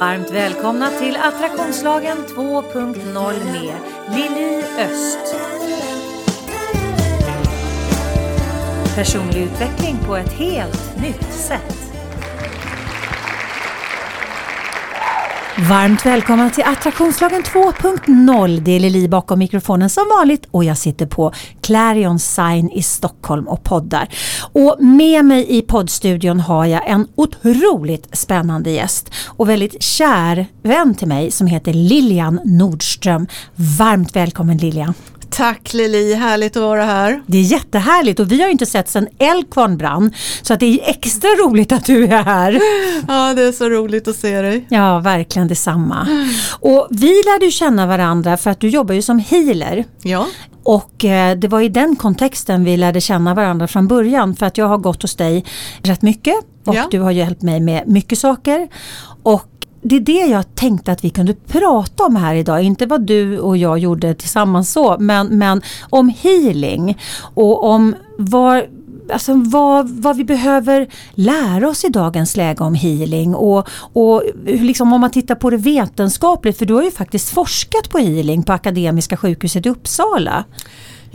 Varmt välkomna till Attraktionslagen 2.0 med Lili Öst. Personlig utveckling på ett helt nytt sätt. Varmt välkomna till Attraktionslagen 2.0. Det är Lili bakom mikrofonen som vanligt och jag sitter på Clarion Sign i Stockholm och poddar. Och med mig i poddstudion har jag en otroligt spännande gäst och väldigt kär vän till mig som heter Lilian Nordström. Varmt välkommen Lilian! Tack Lili, härligt att vara här. Det är jättehärligt och vi har inte sett sedan Älgkvarn brann så att det är extra roligt att du är här. Ja, det är så roligt att se dig. Ja, verkligen detsamma. Och vi lärde känna varandra för att du jobbar ju som healer. Ja. Och eh, det var i den kontexten vi lärde känna varandra från början för att jag har gått hos dig rätt mycket och Ja. du har hjälpt mig med mycket saker. Och det är det jag tänkte att vi kunde prata om här idag, inte vad du och jag gjorde tillsammans så, men, men om healing och om var, alltså vad, vad vi behöver lära oss i dagens läge om healing och, och liksom om man tittar på det vetenskapligt, för du har ju faktiskt forskat på healing på Akademiska sjukhuset i Uppsala.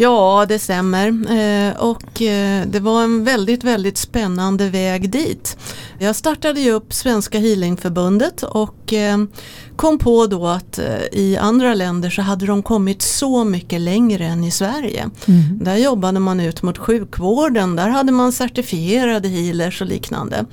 Ja, det stämmer. Eh, och eh, det var en väldigt, väldigt spännande väg dit. Jag startade ju upp Svenska Healingförbundet och eh, kom på då att i andra länder så hade de kommit så mycket längre än i Sverige. Där jobbade man ut mot sjukvården, där hade man certifierade healers och liknande.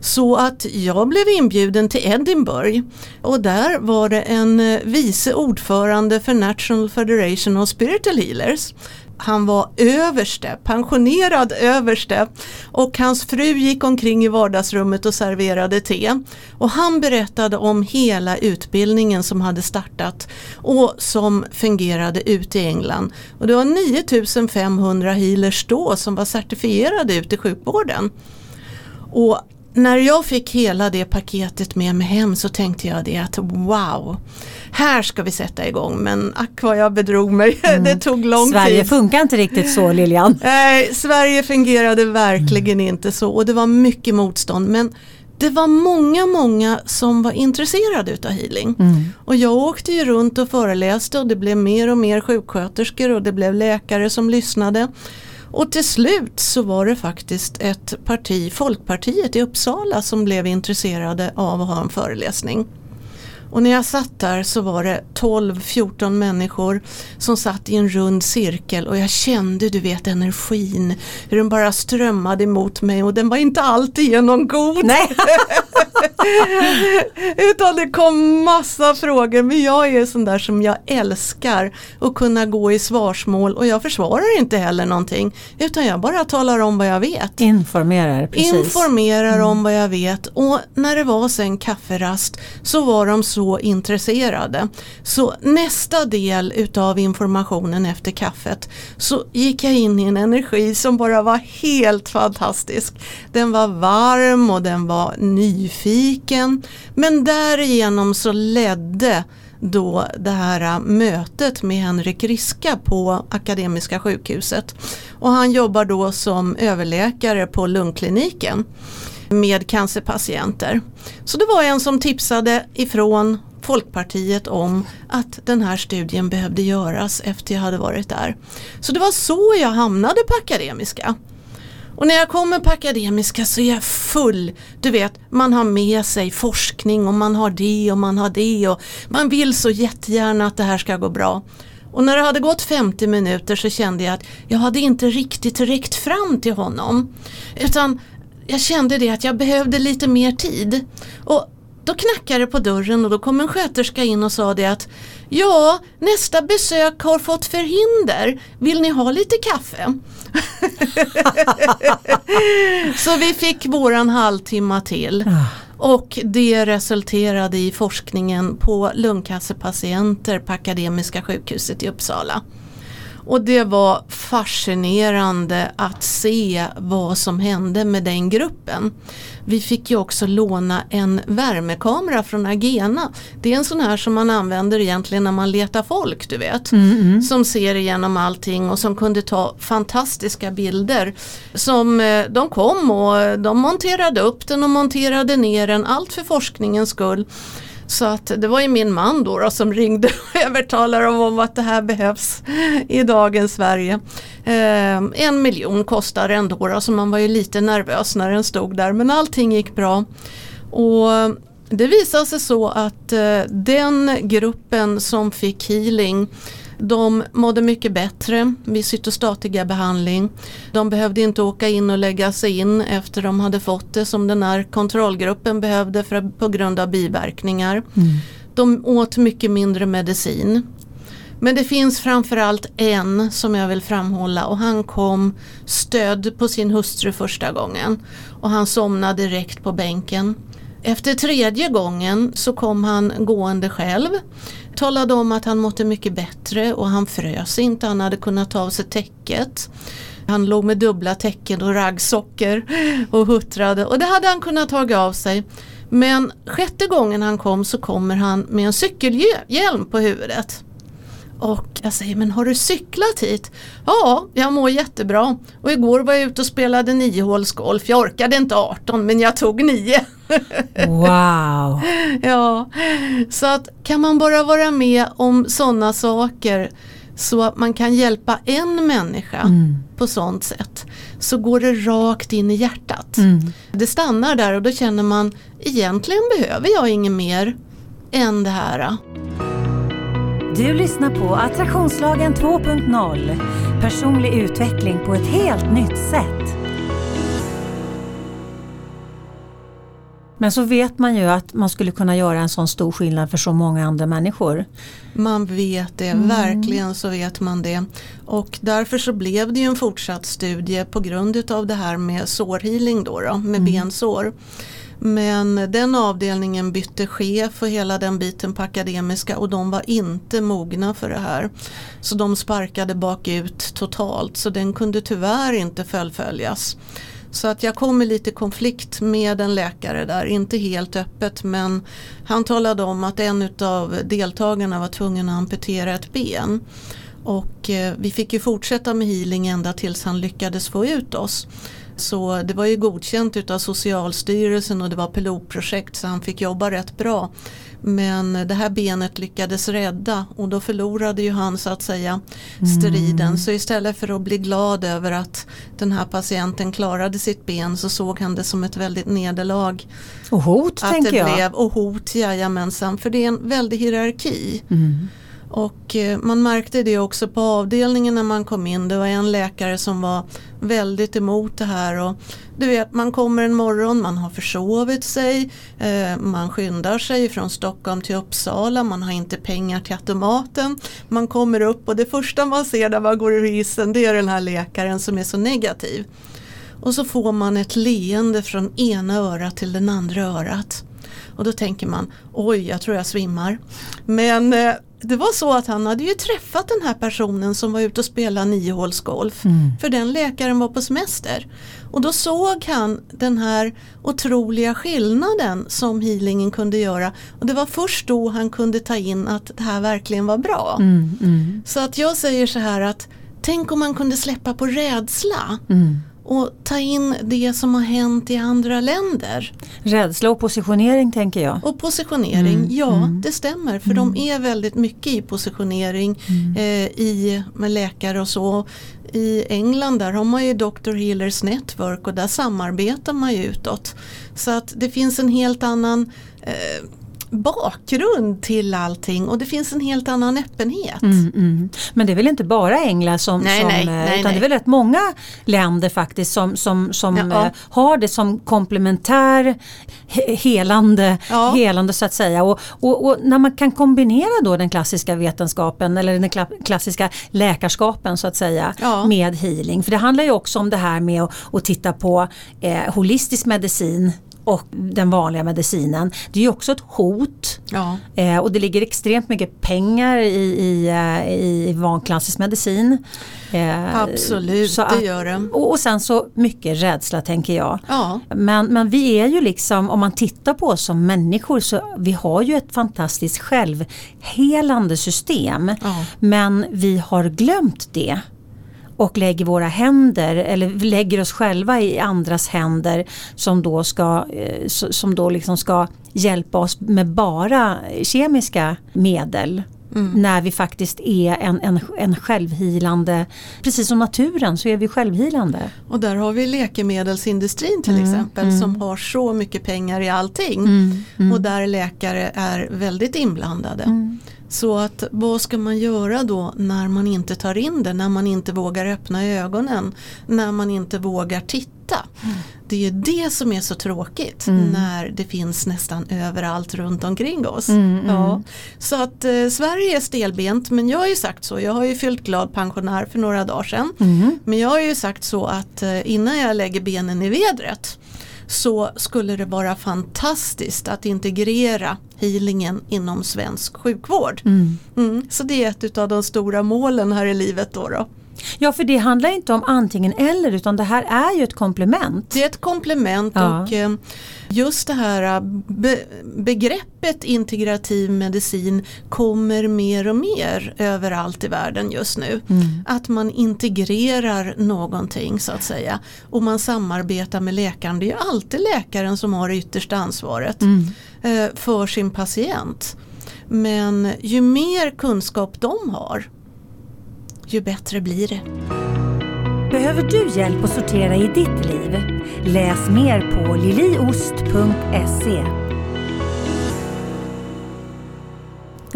Så att jag blev inbjuden till Edinburgh och där var det en eh, vice ordförande för National Federation of Spiritual Healers. Han var överste, pensionerad överste och hans fru gick omkring i vardagsrummet och serverade te. Och han berättade om hela utbildningen som hade startat och som fungerade ute i England. Och det var 9500 healers då som var certifierade ute i sjukvården. Och när jag fick hela det paketet med mig hem så tänkte jag det att wow, här ska vi sätta igång men ack vad jag bedrog mig, det tog lång Sverige tid. funkar inte riktigt så Lilian. Nej, Sverige fungerade verkligen inte så och det var mycket motstånd men det var många, många som var intresserade utav healing. Och jag åkte ju runt och föreläste och det blev mer och mer sjuksköterskor och det blev läkare som lyssnade. Och till slut så var det faktiskt ett parti, Folkpartiet i Uppsala som blev intresserade av att ha en föreläsning. Och när jag satt där så var det 12-14 människor som satt i en rund cirkel och jag kände du vet energin, hur den bara strömmade emot mig och den var inte alltigenom god. Nej. Utan det kom massa frågor men jag är sån där som jag älskar att kunna gå i svarsmål och jag försvarar inte heller någonting utan jag bara talar om vad jag vet. Informerar, precis. Informerar om vad jag vet och när det var sen kafferast så var de så intresserade. Så nästa del utav informationen efter kaffet så gick jag in i en energi som bara var helt fantastisk. Den var varm och den var nyfiken men därigenom så ledde då det här äh, mötet med Henrik Riska på Akademiska sjukhuset. Och han jobbar då som överläkare på lungkliniken med cancerpatienter. Så det var en som tipsade ifrån Folkpartiet om att den här studien behövde göras efter jag hade varit där. Så det var så jag hamnade på Akademiska. Och när jag kommer på Akademiska så är jag full, du vet, man har med sig forskning och man har det och man har det och man vill så jättegärna att det här ska gå bra. Och när det hade gått 50 minuter så kände jag att jag hade inte riktigt räckt fram till honom. Utan jag kände det att jag behövde lite mer tid. Och då knackade det på dörren och då kom en sköterska in och sa det att Ja, nästa besök har fått förhinder. Vill ni ha lite kaffe? Så vi fick våran halvtimme till. Och det resulterade i forskningen på lungcancerpatienter på Akademiska sjukhuset i Uppsala. Och det var fascinerande att se vad som hände med den gruppen. Vi fick ju också låna en värmekamera från Agena. Det är en sån här som man använder egentligen när man letar folk du vet. Mm, mm. Som ser igenom allting och som kunde ta fantastiska bilder. Som eh, de kom och de monterade upp den och monterade ner den. Allt för forskningens skull. Så att det var ju min man då, då som ringde och övertalade om att det här behövs i dagens Sverige. Eh, en miljon kostar den då, då så man var ju lite nervös när den stod där men allting gick bra. Och det visade sig så att eh, den gruppen som fick healing de mådde mycket bättre vid cytostatiga behandling. De behövde inte åka in och lägga sig in efter de hade fått det som den här kontrollgruppen behövde för, på grund av biverkningar. Mm. De åt mycket mindre medicin. Men det finns framförallt en som jag vill framhålla och han kom stödd på sin hustru första gången. Och han somnade direkt på bänken. Efter tredje gången så kom han gående själv. Talade om att han mådde mycket bättre och han frös inte, han hade kunnat ta av sig täcket. Han låg med dubbla täcken och raggsockor och huttrade och det hade han kunnat ta av sig. Men sjätte gången han kom så kommer han med en cykelhjälm på huvudet. Och jag säger, men har du cyklat hit? Ja, jag mår jättebra. Och igår var jag ute och spelade niohålsgolf. Jag orkade inte 18 men jag tog 9. Wow! ja, så att kan man bara vara med om sådana saker så att man kan hjälpa en människa Mm. på sånt sätt så går det rakt in i hjärtat. Mm. Det stannar där och då känner man egentligen behöver jag inget mer än det här. Du lyssnar på Attraktionslagen 2.0. Personlig utveckling på ett helt nytt sätt. Men så vet man ju att man skulle kunna göra en sån stor skillnad för så många andra människor. Man vet det, verkligen så vet man det. Och därför så blev det ju en fortsatt studie på grund av det här med sårhealing då, då med bensår. Men den avdelningen bytte chef och hela den biten på akademiska och de var inte mogna för det här. Så de sparkade bakut totalt så den kunde tyvärr inte fullföljas. Så att jag kom i lite konflikt med en läkare där, inte helt öppet men han talade om att en av deltagarna var tvungen att amputera ett ben. Och eh, vi fick ju fortsätta med healing ända tills han lyckades få ut oss. Så det var ju godkänt utav Socialstyrelsen och det var pilotprojekt så han fick jobba rätt bra. Men det här benet lyckades rädda och då förlorade ju han så att säga striden. Så istället för att bli glad över att den här patienten klarade sitt ben så såg han det som ett väldigt nederlag. Och hot Att tänker det jag. blev, och hot, jajamensan, för det är en väldig hierarki. Mm. Och eh, man märkte det också på avdelningen när man kom in. Det var en läkare som var väldigt emot det här. Och du vet, man kommer en morgon, man har försovit sig, eh, man skyndar sig från Stockholm till Uppsala, man har inte pengar till automaten. Man kommer upp och det första man ser när man går ur hissen det är den här läkaren som är så negativ. Och så får man ett leende från ena örat till den andra örat. Och då tänker man, oj jag tror jag svimmar. Men eh, det var så att han hade ju träffat den här personen som var ute och spelade niohålsgolf. Mm. För den läkaren var på semester. Och då såg han den här otroliga skillnaden som healingen kunde göra. Och det var först då han kunde ta in att det här verkligen var bra. Mm, mm, Så att jag säger så här att tänk om man kunde släppa på rädsla. Mm. Och ta in det som har hänt i andra länder. Rädsla och positionering tänker jag. Och positionering, Mm, ja mm. det stämmer för de är väldigt mycket i positionering Mm. eh, i, med läkare och så. I England där har man ju Dr. Healers Network och där samarbetar man ju utåt. Så att det finns en helt annan eh, bakgrund till allting och det finns en helt annan öppenhet. Mm, mm. Men det är väl inte bara England som, Nej, som nej, eh, nej, utan det är väl rätt många länder faktiskt som, som, som Ja. eh, har det som komplementär he- helande, Ja. helande så att säga. Och, och, och när man kan kombinera då den klassiska vetenskapen eller den kla- klassiska läkarskapen så att säga Ja. med healing. För det handlar ju också om det här med att, att titta på eh, holistisk medicin och den vanliga medicinen. Det är ju också ett hot Ja. eh, och det ligger extremt mycket pengar i, i, eh, i vanklassisk medicin. Eh, Absolut, så det att- gör det. Och, och sen så mycket rädsla tänker jag. Ja. Men, men vi är ju liksom, om man tittar på oss som människor så vi har ju ett fantastiskt självhelande system. Ja. Men vi har glömt det. Och lägger våra händer, eller lägger oss själva i andras händer som då ska, eh, som då liksom ska hjälpa oss med bara kemiska medel. När vi faktiskt är en, en, en självhilande, precis som naturen så är vi självhilande. Och där har vi läkemedelsindustrin till exempel som har så mycket pengar i allting. Och där läkare är väldigt inblandade. Så att vad ska man göra då när man inte tar in det, när man inte vågar öppna ögonen, när man inte vågar titta. Det är ju det som är så tråkigt när det finns nästan överallt runt omkring oss. Ja. Så att eh, Sverige är stelbent men jag har ju sagt så, jag har ju fyllt glad pensionär för några dagar sedan. Men jag har ju sagt så att eh, innan jag lägger benen i vedret så skulle det vara fantastiskt att integrera healingen inom svensk sjukvård. Mm, så det är ett av de stora målen här i livet då. då. Ja för det handlar inte om antingen eller utan det här är ju ett komplement. Det är ett komplement Ja. och eh, just det här eh, be, begreppet integrativ medicin kommer mer och mer överallt i världen just nu. Att man integrerar någonting så att säga och man samarbetar med läkaren. Det är ju alltid läkaren som har det yttersta ansvaret eh, för sin patient. Men ju mer kunskap de har ju bättre blir det. Behöver du hjälp att sortera i ditt liv? Läs mer på liliost.se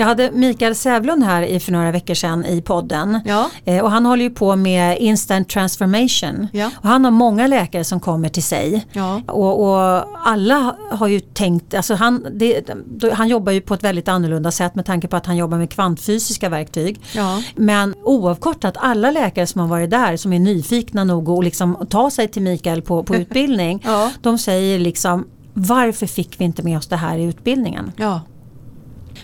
Jag hade Mikael Sävlund här i för några veckor sedan i podden. Ja. Eh, och han håller ju på med instant transformation. Ja. Och han har många läkare som kommer till sig. Ja. Och, och alla har ju tänkt, alltså han, det, han jobbar ju på ett väldigt annorlunda sätt med tanke på att han jobbar med kvantfysiska verktyg. Ja. Men oavkortat alla läkare som har varit där som är nyfikna nog att liksom ta sig till Mikael på, på utbildning. Ja. De säger liksom varför fick vi inte med oss det här i utbildningen? Ja.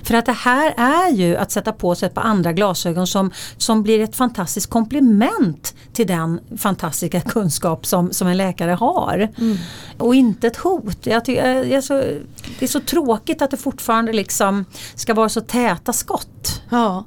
För att det här är ju att sätta på sig ett par andra glasögon som, som blir ett fantastiskt komplement till den fantastiska kunskap som, som en läkare har. Och inte ett hot. Jag tycker, jag är så, det är så tråkigt att det fortfarande liksom ska vara så täta skott. Ja,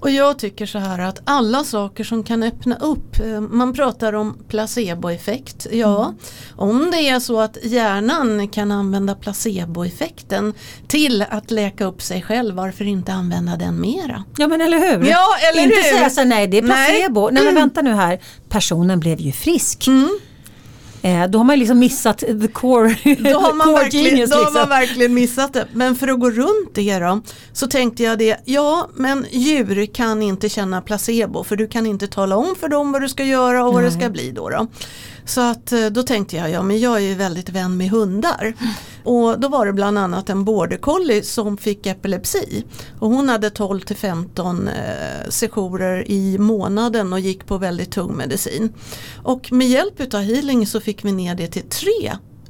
och jag tycker så här att alla saker som kan öppna upp, eh, man pratar om placeboeffekt. Ja, om det är så att hjärnan kan använda placeboeffekten till att läka upp sig själv, varför inte använda den mera? Ja men eller hur? Ja, eller inte hur? säga så nej det är Nej. placebo. Nej, men vänta nu här, personen blev ju frisk. Mm. Eh, då har man liksom missat the core, Då har, man core verkligen, genius. då har Liksom. man verkligen missat det. Men för att gå runt det då, så tänkte jag det, ja men djur kan inte känna placebo för du kan inte tala om för dem vad du ska göra och vad det Nej. ska bli då. då. Så att eh, då tänkte jag, ja men jag är ju väldigt vän med hundar. Och då var det bland annat en border collie som fick epilepsi. Och hon hade 12 till 15 eh, sessioner i månaden och gick på väldigt tung medicin. Och med hjälp utav healing så fick vi ner det till 3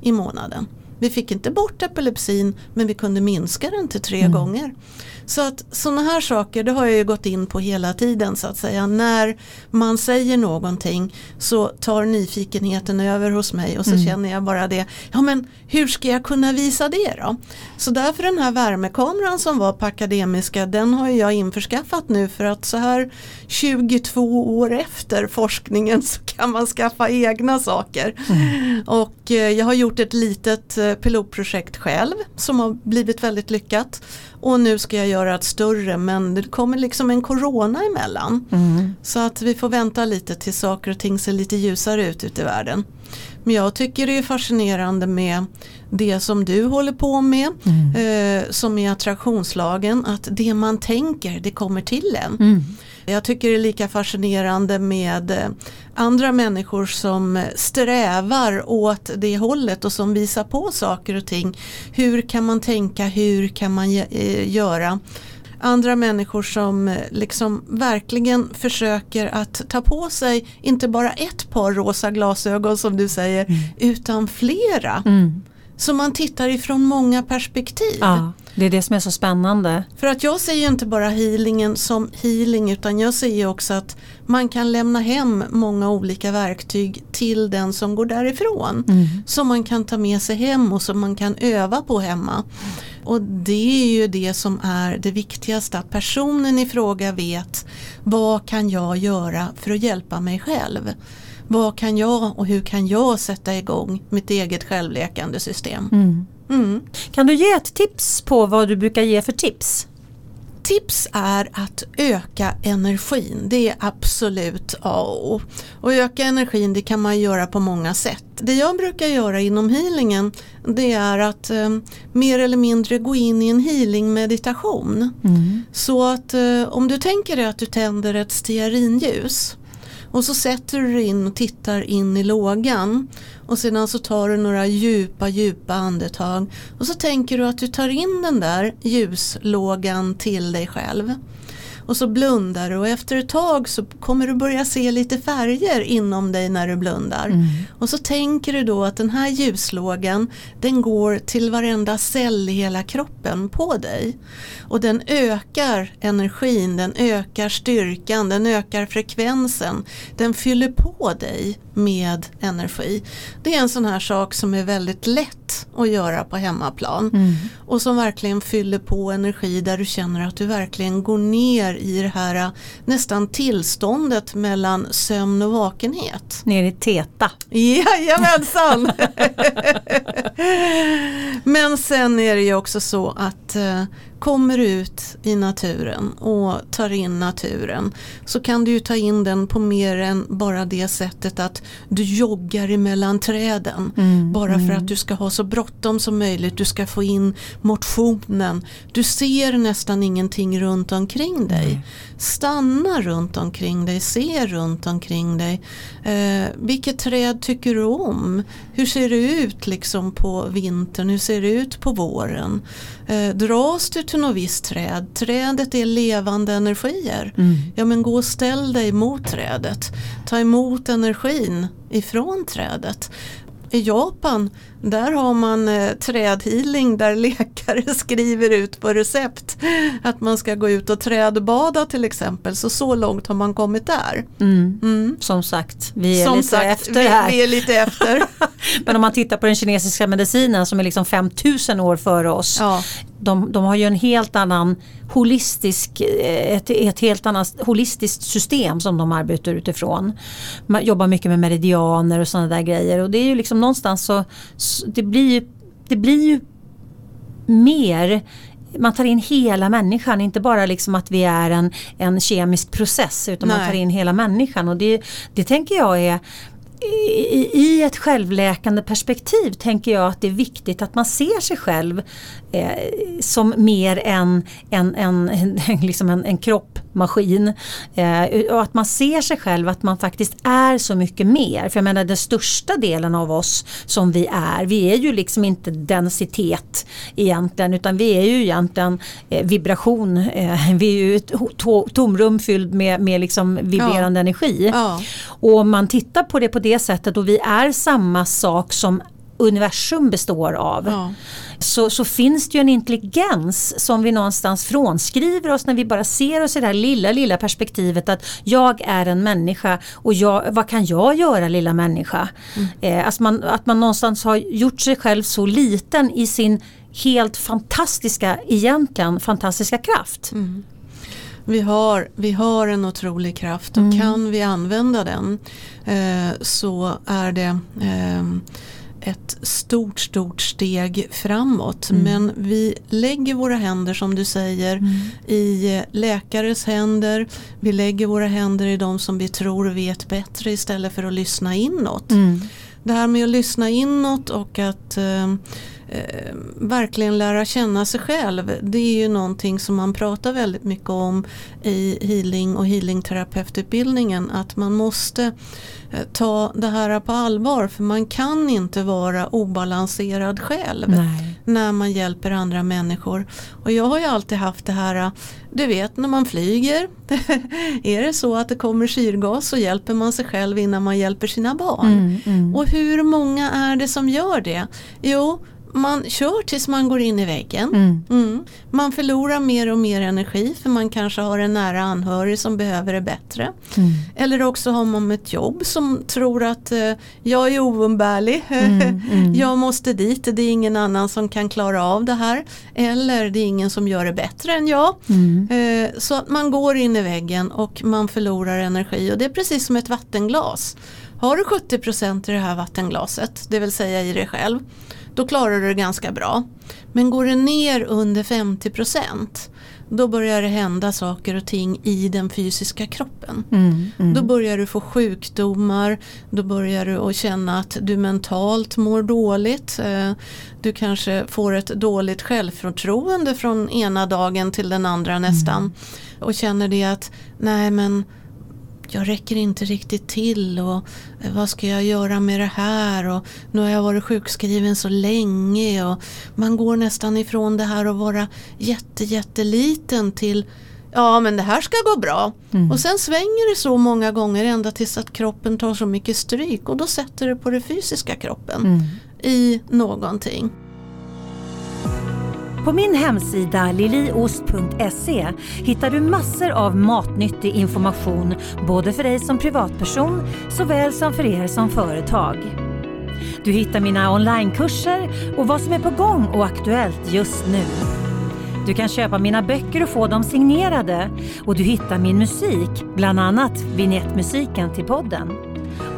i månaden. Vi fick inte bort epilepsin men vi kunde minska den till tre gånger. Så att sådana här saker det har jag ju gått in på hela tiden så att säga. När man säger någonting så tar nyfikenheten över hos mig och så känner jag bara det. Ja men hur ska jag kunna visa det då? Så därför den här värmekameran som var på Akademiska den har jag införskaffat nu för att så här 22 år efter forskningen så kan man skaffa egna saker. Och eh, jag har gjort ett litet eh, pilotprojekt själv som har blivit väldigt lyckat. Och nu ska jag göra ett större men det kommer liksom en corona emellan. Mm. Så att vi får vänta lite tills saker och ting ser lite ljusare ut ute i världen. Men jag tycker det är fascinerande med det som du håller på med eh, som är attraktionslagen att det man tänker det kommer till en. Mm. Jag tycker det är lika fascinerande med eh, andra människor som strävar åt det hållet och som visar på saker och ting. Hur kan man tänka, hur kan man eh, göra? Andra människor som eh, liksom verkligen försöker att ta på sig inte bara ett par rosa glasögon som du säger utan flera. Mm. Så man tittar ifrån många perspektiv. Ja, det är det som är så spännande. För att jag ser ju inte bara healingen som healing utan jag säger också att man kan lämna hem många olika verktyg till den som går därifrån. Mm. Som man kan ta med sig hem och som man kan öva på hemma. Och det är ju det som är det viktigaste, att personen i fråga vet vad kan jag göra för att hjälpa mig själv. Vad kan jag och hur kan jag sätta igång mitt eget självläkande system. Mm. Mm. Kan du ge ett tips på vad du brukar ge för tips? Tips är att öka energin. Det är absolut A och O. Och öka energin det kan man göra på många sätt. Det jag brukar göra inom healingen det är att eh, mer eller mindre gå in i en healing-meditation. Mm. Så att eh, om du tänker dig att du tänder ett stearinljus och så sätter du dig in och tittar in i lågan och sedan så tar du några djupa djupa andetag och så tänker du att du tar in den där ljuslågan till dig själv. Och så blundar du och efter ett tag så kommer du börja se lite färger inom dig när du blundar. Mm. Och så tänker du då att den här ljuslågan den går till varenda cell i hela kroppen på dig. Och den ökar energin, den ökar styrkan, den ökar frekvensen. Den fyller på dig med energi. Det är en sån här sak som är väldigt lätt att göra på hemmaplan. Mm. Och som verkligen fyller på energi där du känner att du verkligen går ner i det här äh, nästan tillståndet mellan sömn och vakenhet. Ner i teta. Jajamensan! Men sen är det ju också så att eh, kommer ut i naturen och tar in naturen så kan du ju ta in den på mer än bara det sättet att du joggar emellan träden. Mm, Bara för mm. att du ska ha så bråttom som möjligt, du ska få in motionen. Du ser nästan ingenting runt omkring dig. Nej. Stanna runt omkring dig, se runt omkring dig. Eh, vilket träd tycker du om? Hur ser det ut liksom på vintern? Hur ser det ut på våren? Eh, dras du till något visst träd? Trädet är levande energier. Mm. Ja men gå och ställ dig mot trädet. Ta emot energin ifrån trädet. I Japan där har man eh, trädhealing där läkare skriver ut på recept att man ska gå ut och trädbada till exempel. Så så långt har man kommit där. Mm. Mm. Som sagt, vi är Som lite sagt, efter här. vi är lite efter. Men om man tittar på den kinesiska medicinen som är liksom 5000 år före oss. ja. De, de har ju en helt annan holistisk, eh, ett, ett helt annat holistiskt system som de arbetar utifrån. Man jobbar mycket med meridianer och sådana där grejer och det är ju liksom någonstans så det blir ju, det blir ju mer man tar in hela människan, inte bara liksom att vi är en, en kemisk process utan man Nej. tar in hela människan och det, det tänker jag är i, i ett självläkande perspektiv tänker jag att det är viktigt att man ser sig själv eh, som mer än en, en, en, liksom en, en kroppmaskin. Eh, och att man ser sig själv att man faktiskt är så mycket mer. För jag menar den största delen av oss som vi är, vi är ju liksom inte densitet egentligen utan vi är ju egentligen eh, vibration. Eh, vi är ju ett to- tomrum fylld med, med liksom vibrerande energi. Ja. Och om man tittar på det på det sättet och vi är samma sak som universum består av. Ja. Så, så finns det ju en intelligens som vi någonstans frånskriver oss när vi bara ser oss i det här lilla, lilla perspektivet att jag är en människa och jag, vad kan jag göra lilla människa? Eh, alltså man, att man någonstans har gjort sig själv så liten i sin helt fantastiska, egentligen fantastiska kraft. Mm. Vi har, vi har en otrolig kraft och Mm. kan vi använda den eh, så är det eh, ett stort, stort steg framåt. Mm. Men vi lägger våra händer som du säger Mm. i eh, läkares händer. Vi lägger våra händer i de som vi tror vet bättre istället för att lyssna inåt. Mm. Det här med att lyssna inåt och att eh, eh, verkligen lära känna sig själv. Det är ju någonting som man pratar väldigt mycket om i healing och healingterapeututbildningen. Att man måste eh, ta det här på allvar för man kan inte vara obalanserad själv Nej. när man hjälper andra människor. Och jag har ju alltid haft det här, du vet när man flyger, är det så att det kommer syrgas så hjälper man sig själv innan man hjälper sina barn. Mm, mm. Och hur många är det som gör det? Jo, man kör tills man går in i väggen. Mm. Mm. Man förlorar mer och mer energi för man kanske har en nära anhörig som behöver det bättre. Mm. Eller också har man ett jobb som tror att eh, jag är oumbärlig, Mm, mm. jag måste dit, det är ingen annan som kan klara av det här. Eller det är ingen som gör det bättre än jag. Mm. Eh, så att man går in i väggen och man förlorar energi och det är precis som ett vattenglas. Har du 70% i det här vattenglaset, det vill säga i dig själv, då klarar du det ganska bra. Men går det ner under 50% då börjar det hända saker och ting i den fysiska kroppen. Mm. Mm. Då börjar du få sjukdomar, då börjar du att känna att du mentalt mår dåligt. Eh, Du kanske får ett dåligt självförtroende från ena dagen till den andra nästan. Och känner det att nej men jag räcker inte riktigt till och eh, vad ska jag göra med det här och nu har jag varit sjukskriven så länge och man går nästan ifrån det här att vara jätte jätteliten till ja men det här ska gå bra. Mm. Och sen svänger det så många gånger ända tills att kroppen tar så mycket stryk och då sätter det på den fysiska kroppen Mm. i någonting. På min hemsida liliost.se hittar du massor av matnyttig information både för dig som privatperson såväl som för er som företag. Du hittar mina onlinekurser och vad som är på gång och aktuellt just nu. Du kan köpa mina böcker och få dem signerade och du hittar min musik, bland annat vignettmusiken till podden.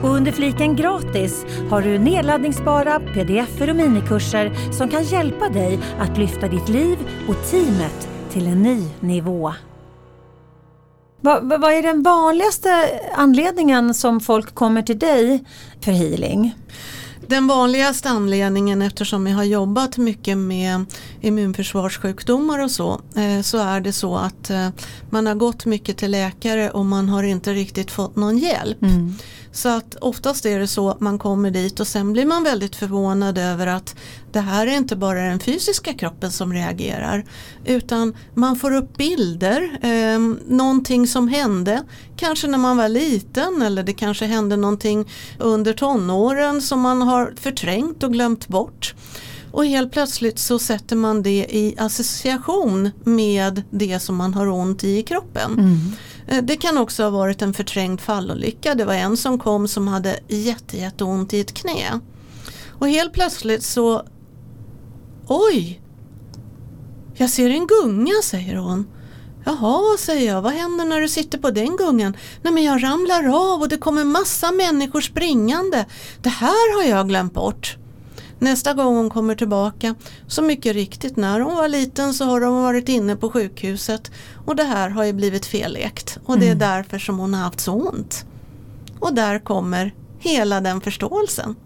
Och under fliken gratis har du nedladdningsbara pdf och minikurser som kan hjälpa dig att lyfta ditt liv och teamet till en ny nivå. Vad, vad är den vanligaste anledningen som folk kommer till dig för healing? Den vanligaste anledningen eftersom jag har jobbat mycket med immunförsvarssjukdomar och så eh, så är det så att eh, man har gått mycket till läkare och man har inte riktigt fått någon hjälp. Mm. Så att oftast är det så att man kommer dit och sen blir man väldigt förvånad över att det här är inte bara den fysiska kroppen som reagerar utan man får upp bilder, eh, någonting som hände kanske när man var liten eller det kanske hände någonting under tonåren som man har förträngt och glömt bort. Och helt plötsligt så sätter man det i association med det som man har ont i i kroppen. Mm. Eh, Det kan också ha varit en förträngd fallolycka. Det var en som kom som hade jätte, jätteont i ett knä. Och helt plötsligt så Oj! Jag ser en gunga säger hon. Jaha, säger jag, vad händer när du sitter på den gungan? Nej men jag ramlar av och det kommer massa människor springande. Det här har jag glömt bort. Nästa gång hon kommer tillbaka, så mycket riktigt när hon var liten så har de varit inne på sjukhuset och det här har ju blivit fellekt och det är Mm. därför som hon har haft så ont. Och där kommer hela den förståelsen.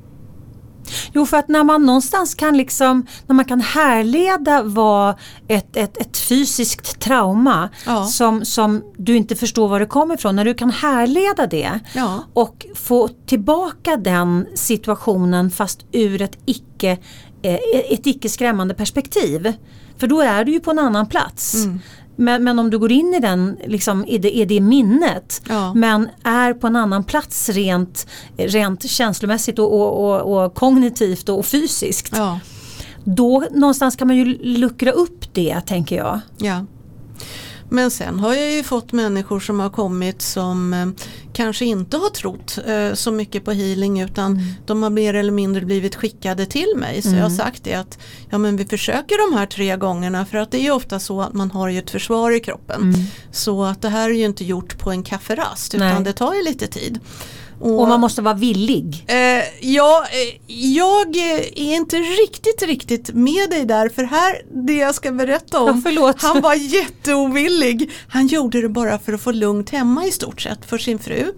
Jo, för att när man någonstans kan liksom, när man kan härleda vad ett, ett, ett fysiskt trauma Ja. som, som du inte förstår var det kommer ifrån, när du kan härleda det Ja, och få tillbaka den situationen fast ur ett icke, eh, ett icke skrämmande perspektiv. För då är du ju på en annan plats. Mm. Men, men om du går in i den, liksom, i, det, i det minnet Ja. men är på en annan plats rent, rent känslomässigt och, och, och, och kognitivt och fysiskt. ja, Då någonstans kan man ju luckra upp det tänker jag. ja. Men sen har jag ju fått människor som har kommit som eh, kanske inte har trott eh, så mycket på healing utan de har mer eller mindre blivit skickade till mig. Så jag har sagt det att ja, men vi försöker de här tre gångerna för att det är ju ofta så att man har ju ett försvar i kroppen. Så att det här är ju inte gjort på en kafferast utan Nej. det tar ju lite tid. Och man måste vara villig. Eh, ja, eh, jag är inte riktigt, riktigt med dig där för här, det jag ska berätta om, Ja, han var jätteovillig. Han gjorde det bara för att få lugnt hemma i stort sett för sin fru.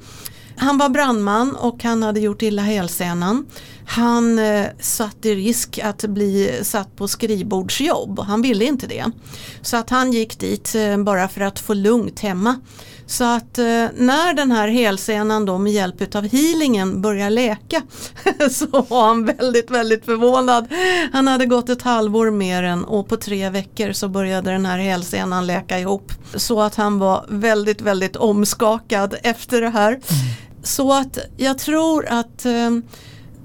Han var brandman och han hade gjort illa hälsenan. Han eh, satt i risk att bli satt på skrivbordsjobb och han ville inte det. Så att han gick dit eh, bara för att få lugnt hemma. Så att eh, när den här hälsenan då med hjälp av healingen börjar läka så var han väldigt väldigt förvånad. Han hade gått ett halvår mer än och på tre veckor så började den här hälsenan läka ihop. Så att han var väldigt väldigt omskakad efter det här. Mm. Så att jag tror att eh,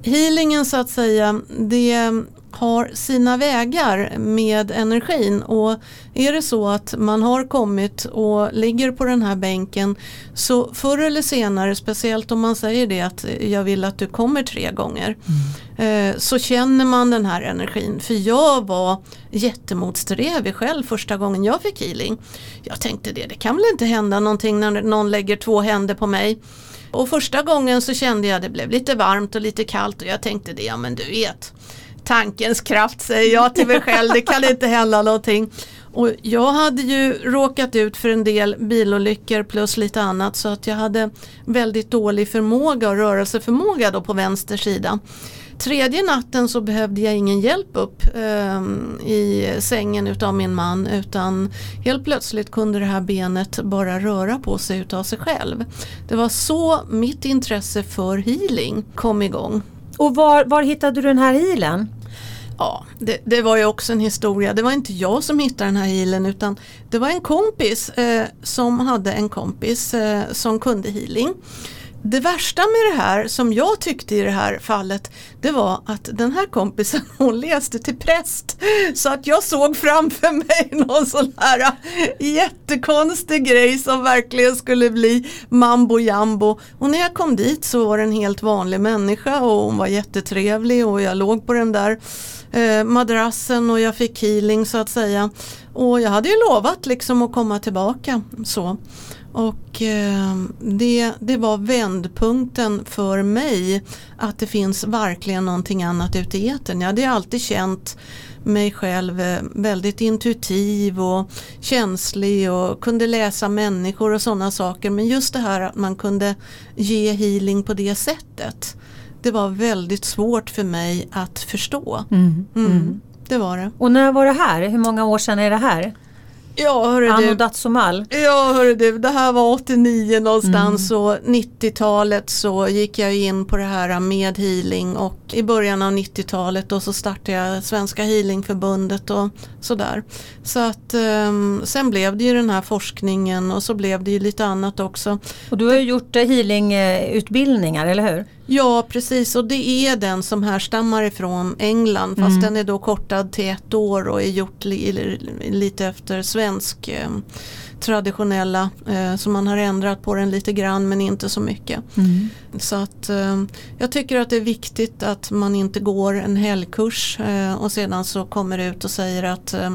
healingen så att säga det har sina vägar med energin och är det så att man har kommit och ligger på den här bänken så förr eller senare, speciellt om man säger det att jag vill att du kommer tre gånger, mm. eh, så känner man den här energin. För jag var jättemotsträvig själv första gången jag fick healing. Jag tänkte det, det kan väl inte hända någonting när någon lägger två händer på mig. Och första gången så kände jag att det blev lite varmt och lite kallt och jag tänkte det, ja men du vet, tankens kraft säger jag till mig själv, det kan inte hända någonting. Och jag hade ju råkat ut för en del bilolyckor plus lite annat så att jag hade väldigt dålig förmåga och rörelseförmåga då på vänster sida. Tredje natten så behövde jag ingen hjälp upp eh, i sängen utav min man utan helt plötsligt kunde det här benet bara röra på sig utav sig själv. Det var så mitt intresse för healing kom igång. Och var, var hittade du den här healen? Ja, det, det, var ju också en historia. Det var inte jag som hittade den här healen utan det var en kompis eh, som hade en kompis eh, som kunde healing. Det värsta med det här som jag tyckte i det här fallet det var att den här kompisen hon läste till präst. Så att jag såg framför mig någon sån här jättekonstig grej som verkligen skulle bli mambo jambo. Och när jag kom dit så var det en helt vanlig människa och hon var jättetrevlig och jag låg på den där eh, madrassen och jag fick healing så att säga. Och jag hade ju lovat liksom att komma tillbaka så och eh, det, det var vändpunkten för mig att det finns verkligen någonting annat ute i etern. Jag hade alltid känt mig själv eh, väldigt intuitiv och känslig och kunde läsa människor och sådana saker. Men just det här att man kunde ge healing på det sättet. Det var väldigt svårt för mig att förstå. Mm, mm. Mm, det var det. Och när var det här? Hur många år sedan är det här? Ja, hörru Anno du. Datsumal. Ja, hörru du. Det här var 89 någonstans mm. och 90-talet så gick jag in på det här med healing och i början av 90-talet och så startade jag Svenska healingförbundet och sådär. Så att um, sen blev det ju den här forskningen och så blev det ju lite annat också. Och du har ju gjort eh, healingutbildningar, eller hur? Ja precis och det är den som härstammar ifrån England fast mm. den är då kortad till ett år och är gjort li, lite efter svensk eh, traditionella eh, så man har ändrat på den lite grann men inte så mycket. Mm. Så att eh, jag tycker att det är viktigt att man inte går en helgkurs eh, och sedan så kommer ut och säger att eh,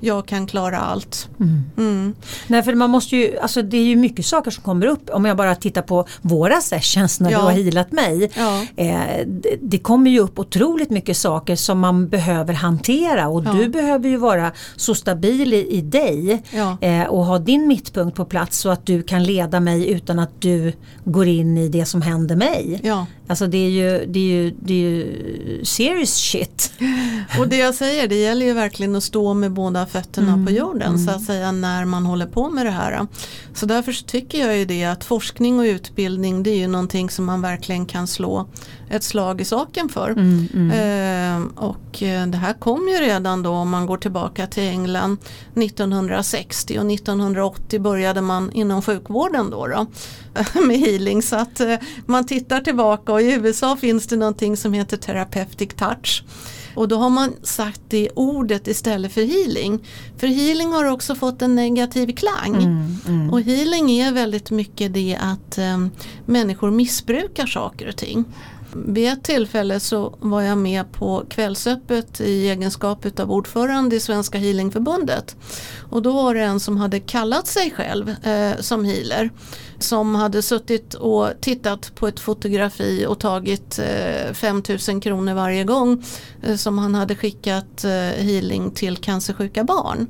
jag kan klara allt. Mm. Mm. Nej för man måste ju, alltså det är ju mycket saker som kommer upp om jag bara tittar på våra sessions när ja. du har healat mig. Ja. Det, det, kommer ju upp otroligt mycket saker som man behöver hantera och ja. du behöver ju vara så stabil i, i dig och ha din mittpunkt på plats så att du kan leda mig utan att du går in i det som händer mig. Ja. Alltså det är, ju, det, är ju, det är ju serious shit. Och det jag säger det gäller ju verkligen att stå med båda fötterna mm. på jorden mm. så att säga när man håller på med det här. Så därför tycker jag ju det att forskning och utbildning det är ju någonting som man verkligen kan slå ett slag i saken för. Mm, mm. eh, och det här kom ju redan då om man går tillbaka till England 1960 och 1980 började man inom sjukvården då, då med healing. Så att eh, man tittar tillbaka och i USA finns det någonting som heter therapeutic touch. Och då har man sagt det ordet istället för healing. För healing har också fått en negativ klang. Mm, mm. Och healing är väldigt mycket det att um, människor missbrukar saker och ting. Vid ett tillfälle så var jag med på Kvällsöppet i egenskap av ordförande i Svenska Healingförbundet. Och då var det en som hade kallat sig själv eh, som healer. Som hade suttit och tittat på ett fotografi och tagit eh, 5000 kronor varje gång eh, som han hade skickat eh, healing till cancersjuka barn.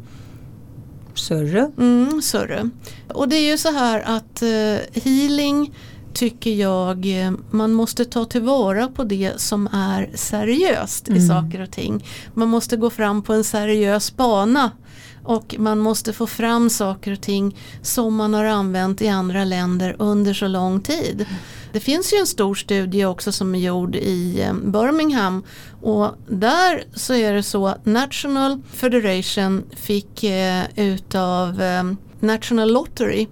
Sörre. Mm, Sörre. Och det är ju så här att eh, healing tycker jag eh, man måste ta tillvara på det som är seriöst mm. i saker och ting. Man måste gå fram på en seriös bana och man måste få fram saker och ting som man har använt i andra länder under så lång tid. Det finns ju en stor studie också som är gjord i eh, Birmingham och där så är det så att National Federation fick eh, utav eh, National Lottery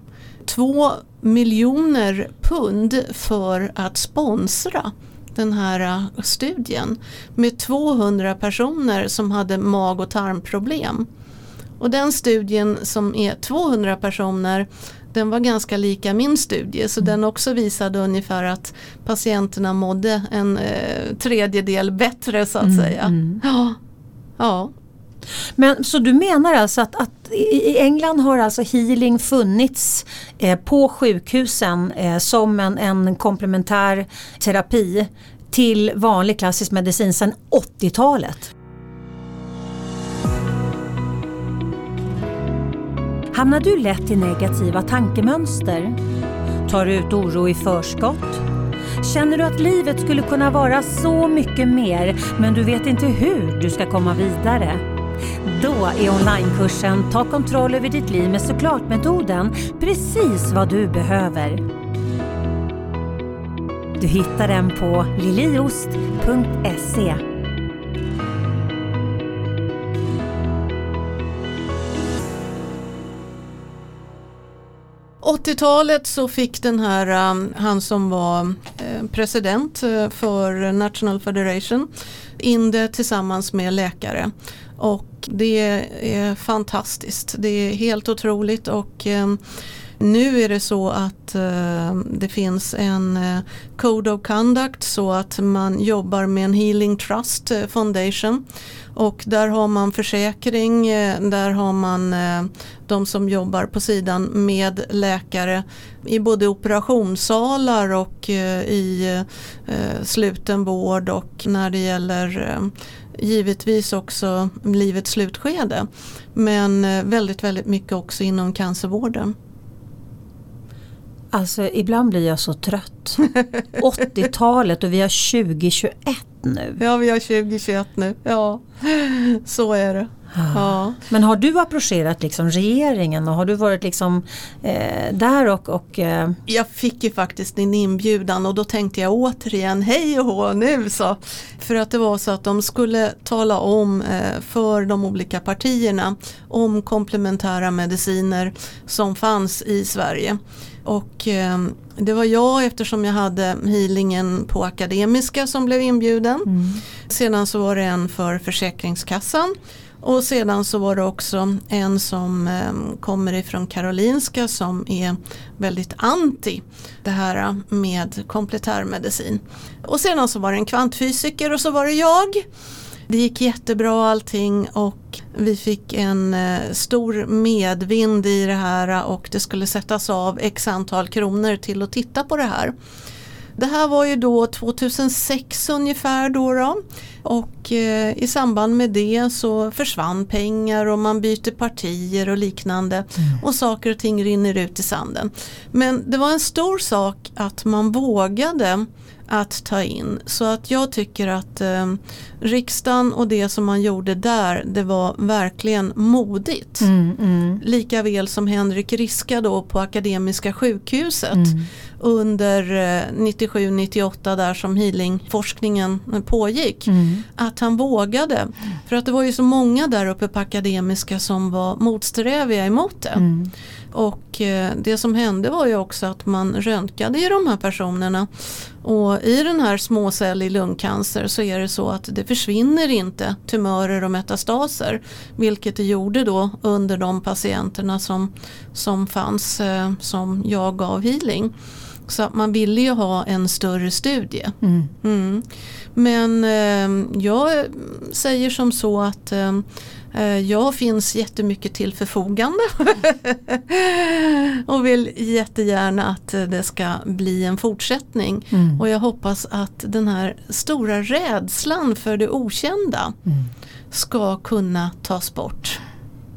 två miljoner pund för att sponsra den här eh, studien med 200 personer som hade mag och tarmproblem. Och den studien som är 200 personer den var ganska lika min studie så mm. den också visade ungefär att patienterna mådde en eh, tredjedel bättre så att mm, säga. Mm. Ja. ja. Men Så du menar alltså att, att i England har alltså healing funnits eh, på sjukhusen eh, som en, en komplementär terapi till vanlig klassisk medicin sedan 80-talet? Hamnar du lätt i negativa tankemönster? Tar du ut oro i förskott? Känner du att livet skulle kunna vara så mycket mer men du vet inte hur du ska komma vidare? Då är onlinekursen Ta kontroll över ditt liv med såklart-metoden precis vad du behöver. Du hittar den på liliost.se 80-talet så fick den här, um, han som var eh, president eh, för National Federation in det tillsammans med läkare. Och det är fantastiskt, det är helt otroligt och eh, nu är det så att eh, det finns en eh, Code of Conduct så att man jobbar med en Healing Trust eh, Foundation och där har man försäkring, eh, där har man eh, de som jobbar på sidan med läkare i både operationssalar och eh, i eh, sluten vård och när det gäller eh, givetvis också livets slutskede. Men väldigt, väldigt mycket också inom cancervården. Alltså ibland blir jag så trött. 80-talet och vi har 2021 nu. Ja, vi har 2021 nu. Ja, så är det. Ja. Men har du approcherat liksom regeringen och har du varit liksom eh, där och, och eh... Jag fick ju faktiskt en inbjudan och då tänkte jag återigen hej och hå nu så. För att det var så att de skulle tala om eh, för de olika partierna om komplementära mediciner som fanns i Sverige. Och eh, det var jag eftersom jag hade healingen på Akademiska som blev inbjuden. Mm. Sedan så var det en för Försäkringskassan. Och sedan så var det också en som ehm, kommer ifrån Karolinska som är väldigt anti det här eh, med kompletärmedicin. Och sedan så var det en kvantfysiker och så var det jag. Det gick jättebra allting och vi fick en eh, stor medvind i det här och det skulle sättas av x antal kronor till att titta på det här. Det här var ju då 2006 ungefär då, då. och eh, i samband med det så försvann pengar och man byter partier och liknande mm. och saker och ting rinner ut i sanden. Men det var en stor sak att man vågade att ta in. Så att jag tycker att eh, riksdagen och det som man gjorde där det var verkligen modigt. Mm, mm. Lika väl som Henrik Riska då på Akademiska sjukhuset mm. Under eh, 97-98 där som healingforskningen pågick. Mm. Att han vågade. För att det var ju så många där uppe på Akademiska som var motsträviga emot det. Mm. Och eh, det som hände var ju också att man röntgade i de här personerna och i den här småcellig lungcancer så är det så att det försvinner inte tumörer och metastaser vilket det gjorde då under de patienterna som, som fanns eh, som jag gav healing. Så man ville ju ha en större studie. Mm. Mm. Men eh, jag säger som så att eh, Eh, jag finns jättemycket till förfogande och vill jättegärna att det ska bli en fortsättning. Mm. Och jag hoppas att den här stora rädslan för det okända mm. ska kunna tas bort.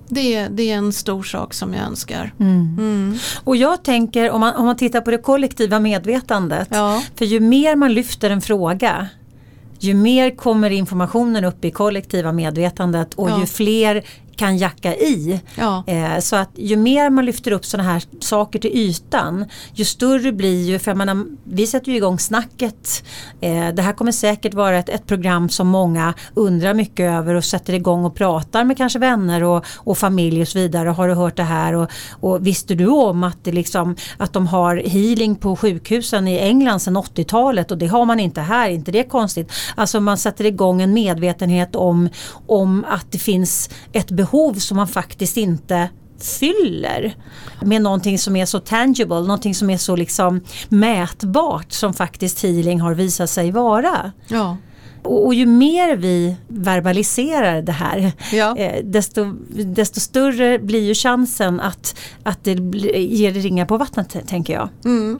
Det, det, är en stor sak som jag önskar. Mm. Mm. Och jag tänker om man, om man tittar på det kollektiva medvetandet. Ja. För ju mer man lyfter en fråga ju mer kommer informationen upp i kollektiva medvetandet och ja. ju fler kan jacka i. Ja. Eh, så att ju mer man lyfter upp sådana här saker till ytan ju större blir ju, för jag menar, vi sätter ju igång snacket. Eh, det här kommer säkert vara ett, ett program som många undrar mycket över och sätter igång och pratar med kanske vänner och, och familj och så vidare. Har du hört det här och, och visste du om att, det liksom, att de har healing på sjukhusen i England sedan 80-talet och det har man inte här, inte det är konstigt. Alltså man sätter igång en medvetenhet om, om att det finns ett behov som man faktiskt inte fyller med någonting som är så tangible, någonting som är så liksom mätbart som faktiskt healing har visat sig vara. Ja. Och, och ju mer vi verbaliserar det här Ja. eh, desto, desto större blir ju chansen att, att det ger ringar på vattnet tänker jag. Mm.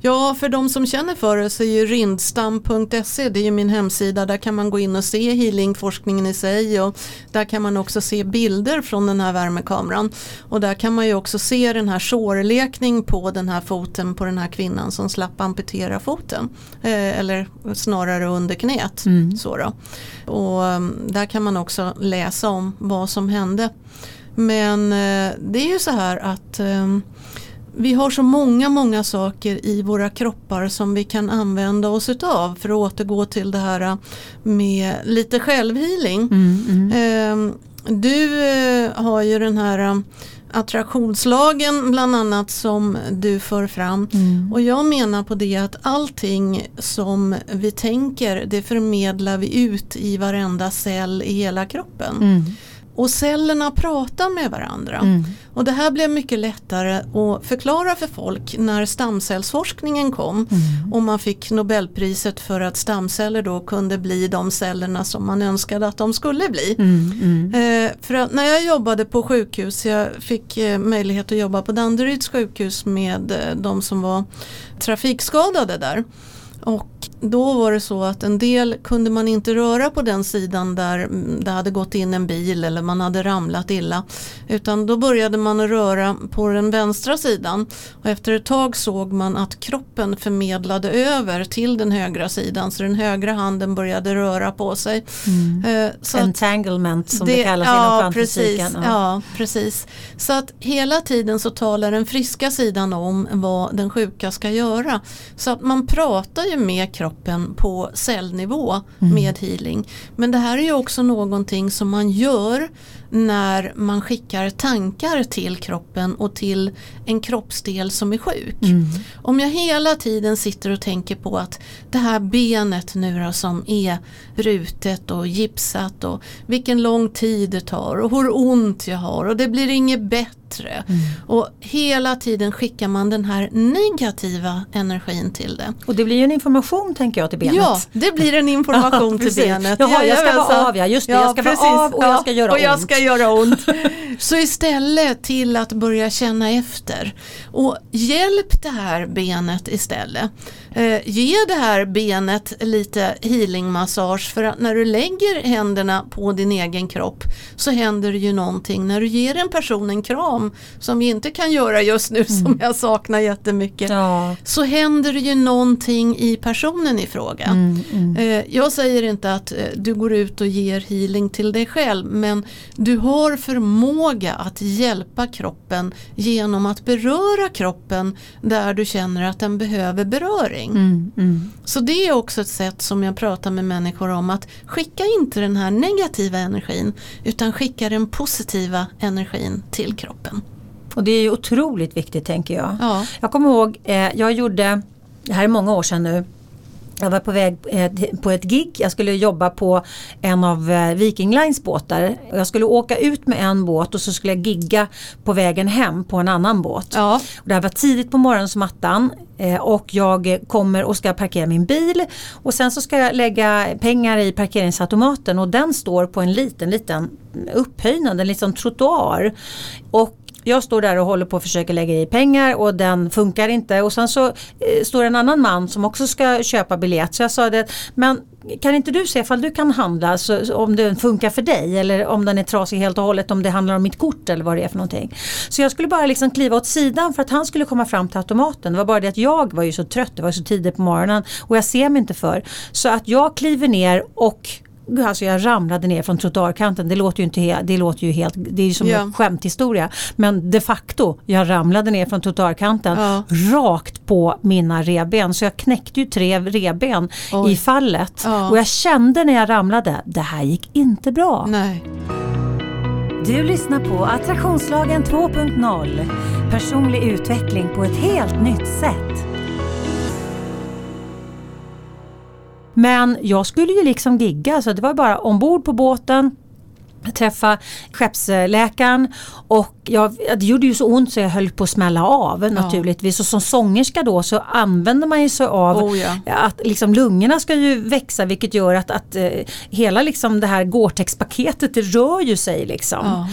Ja, för de som känner för det så är ju rindstam.se, det är ju min hemsida, där kan man gå in och se healingforskningen i sig och där kan man också se bilder från den här värmekameran. Och där kan man ju också se den här sårlekning på den här foten på den här kvinnan som slapp amputera foten. Eh, eller snarare under knät. Så då. Och um, där kan man också läsa om vad som hände. Men eh, det är ju så här att ehm, vi har så många, många saker i våra kroppar som vi kan använda oss utav för att återgå till det här med lite självhealing. Ehm, Du eh, har ju den här eh, attraktionslagen bland annat som du för fram. Och jag menar på det att allting som vi tänker det förmedlar vi ut i varenda cell i hela kroppen. Och cellerna pratar med varandra. Och det här blev mycket lättare att förklara för folk när stamcellsforskningen kom. Och man fick Nobelpriset för att stamceller då kunde bli de cellerna som man önskade att de skulle bli. Eh, för att när jag jobbade på sjukhus, jag fick eh, möjlighet att jobba på Danderyds sjukhus med eh, de som var trafikskadade där. Och då var det så att en del kunde man inte röra på den sidan där mm, det hade gått in en bil eller man hade ramlat illa. Utan då började man röra på den vänstra sidan och efter ett tag såg man att kroppen förmedlade över till den högra sidan så den högra handen började röra på sig. Eh, så Entanglement som det, kallas inom ja, kvantfysiken. precis, ja. precis. Så att hela tiden så talar den friska sidan om vad den sjuka ska göra. Så att man pratar ju med kroppen på cellnivå Mm. med healing. Men det här är ju också någonting som man gör när man skickar tankar till kroppen och till en kroppsdel som är sjuk. Mm. Om jag hela tiden sitter och tänker på att det här benet nu då som är brutet och gipsat och vilken lång tid det tar och hur ont jag har och det blir inget bättre. Och hela tiden skickar man den här negativa energin till det. Och det blir ju en information tänker jag till benet. Ja, det blir en information Ja, till precis. benet. Jaha, jag ska vara av, ja, just det, jag ska vara av och jag ska göra och ont göra ont. Så istället till att börja känna efter och hjälp det här benet istället. Eh, ge det här benet lite healingmassage för att när du lägger händerna på din egen kropp så händer det ju någonting när du ger en person en kram som vi inte kan göra just nu som jag saknar jättemycket Ja. så händer det ju någonting i personen i fråga. Mm, Eh, Jag säger inte att eh, du går ut och ger healing till dig själv men du har förmåga att hjälpa kroppen genom att beröra kroppen där du känner att den behöver beröring. Mm, mm. Så det är också ett sätt som jag pratar med människor om att skicka inte den här negativa energin utan skicka den positiva energin till kroppen. Och det är ju otroligt viktigt tänker jag. Ja. Jag kommer ihåg, eh, jag gjorde, det här är många år sedan nu, jag var på väg eh, på ett gig, jag skulle jobba på en av eh, Viking Lines båtar. Jag skulle åka ut med en båt och så skulle jag gigga på vägen hem på en annan båt. Ja. Och det här var tidigt på morgonen som attan eh, och jag kommer och ska parkera min bil och sen så ska jag lägga pengar i parkeringsautomaten och den står på en liten, liten upphöjnad, en liten trottoar. Och jag står där och håller på att försöka lägga i pengar och den funkar inte och sen så eh, står en annan man som också ska köpa biljett så jag sa det men kan inte du se ifall du kan handla så, så om den funkar för dig eller om den är trasig helt och hållet om det handlar om mitt kort eller vad det är för någonting. Så jag skulle bara liksom kliva åt sidan för att han skulle komma fram till automaten. Det var bara det att jag var ju så trött, det var så tidigt på morgonen och jag ser mig inte för. Så att jag kliver ner och alltså jag ramlade ner från trottoarkanten. Det låter ju inte det låter ju helt, det är som Ja. en skämthistoria. Men de facto, jag ramlade ner från trottoarkanten Ja. rakt på mina revben. Så jag knäckte ju tre revben Oj. i fallet. Ja. Och jag kände när jag ramlade, det här gick inte bra. Nej. Du lyssnar på Attraktionslagen 2.0. Personlig utveckling på ett helt nytt sätt. Men jag skulle ju liksom gigga så det var bara ombord på båten träffa skeppsläkaren och jag, det gjorde ju så ont så jag höll på att smälla av naturligtvis och som sångerska då så använder man ju sig av Oh, ja. att liksom lungorna ska ju växa vilket gör att, att eh, hela liksom det här Gore-Tex-paketet det rör ju sig liksom. Ja.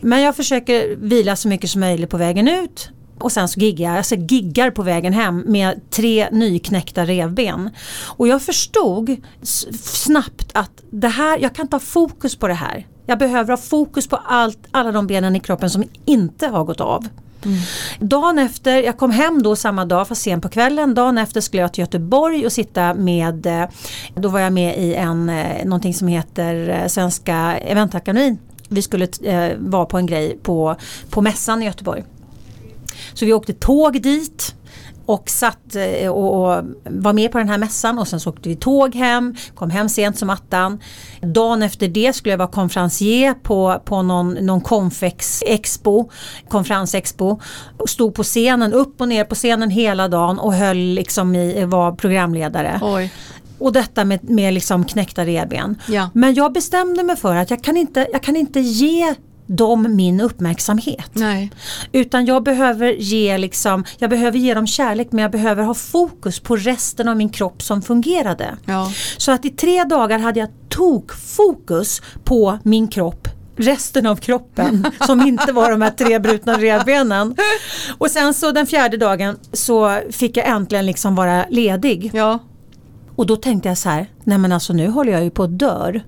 Men jag försöker vila så mycket som möjligt på vägen ut. Och sen så giggar jag, alltså giggar på vägen hem med tre nyknäckta revben. Och jag förstod snabbt att det här, jag kan ha fokus på det här. Jag behöver ha fokus på allt, alla de benen i kroppen som inte har gått av. Dagen efter, jag kom hem då samma dag fast sent på kvällen. Dagen efter skulle jag till Göteborg och sitta med, eh, då var jag med i en, eh, någonting som heter eh, Svenska Eventakademin. Vi skulle eh, vara på en grej på, på mässan i Göteborg. Så vi åkte tåg dit och satt eh, och, var med på den här mässan och sen så åkte vi tåg hem, kom hem sent som attan. Dagen efter det skulle jag vara konferencier på, på någon, någon Confex Expo, konferensexpo. Stod på scenen, upp och ner på scenen hela dagen och höll liksom i, var programledare. Oj. Och detta med, med liksom knäckta revben. Ja. Men jag bestämde mig för att jag kan inte, jag kan inte ge dem min uppmärksamhet. Nej. Utan jag behöver ge liksom, jag behöver ge dem kärlek men jag behöver ha fokus på resten av min kropp som fungerade. Ja. Så att i tre dagar hade jag tokfokus på min kropp resten av kroppen som inte var de här tre brutna revbenen. Och sen så den fjärde dagen så fick jag äntligen liksom vara ledig. Ja. Och då tänkte jag så här, nej men alltså nu håller jag ju på att dör.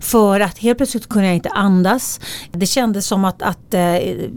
För att helt plötsligt kunde jag inte andas. Det kändes som att, att eh,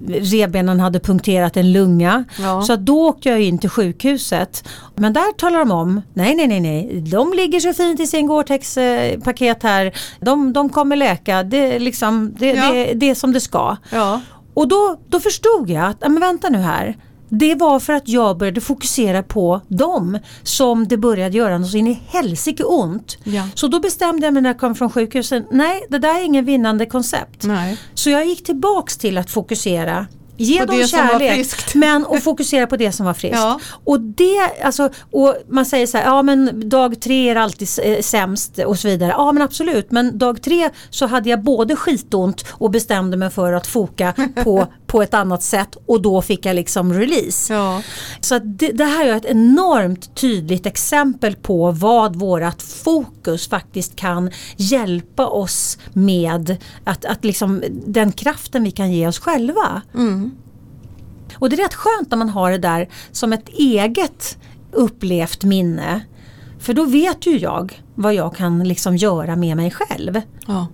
revbenen hade punkterat en lunga. Ja. Så då åkte jag in till sjukhuset. Men där talar de om, nej nej nej nej, de ligger så fint i sin Gore-Tex-paket här. De, de kommer läka, det liksom, det, Ja. det, det är som det ska. Ja. Och då, då förstod jag att, men vänta nu här. Det var för att jag började fokusera på dem som det började göra något så in i helsike ont. Ja. Så då bestämde jag mig när jag kom från sjukhuset, nej det där är ingen vinnande koncept. Nej. Så jag gick tillbaks till att fokusera Ge På dem kärlek men och fokusera på det som var friskt. Ja. Och det, alltså, och man säger så här, ja men dag tre är alltid eh, sämst och så vidare. Ja men absolut, men dag tre så hade jag både skitont och bestämde mig för att foka på, på ett annat sätt och då fick jag liksom release. Ja. Så det, det här är ett enormt tydligt exempel på vad vårat fokus faktiskt kan hjälpa oss med. Att, att liksom, den kraften vi kan ge oss själva. Mm. Och det är rätt skönt när man har det där som ett eget upplevt minne. För då vet ju jag vad jag kan liksom göra med mig själv. Ja.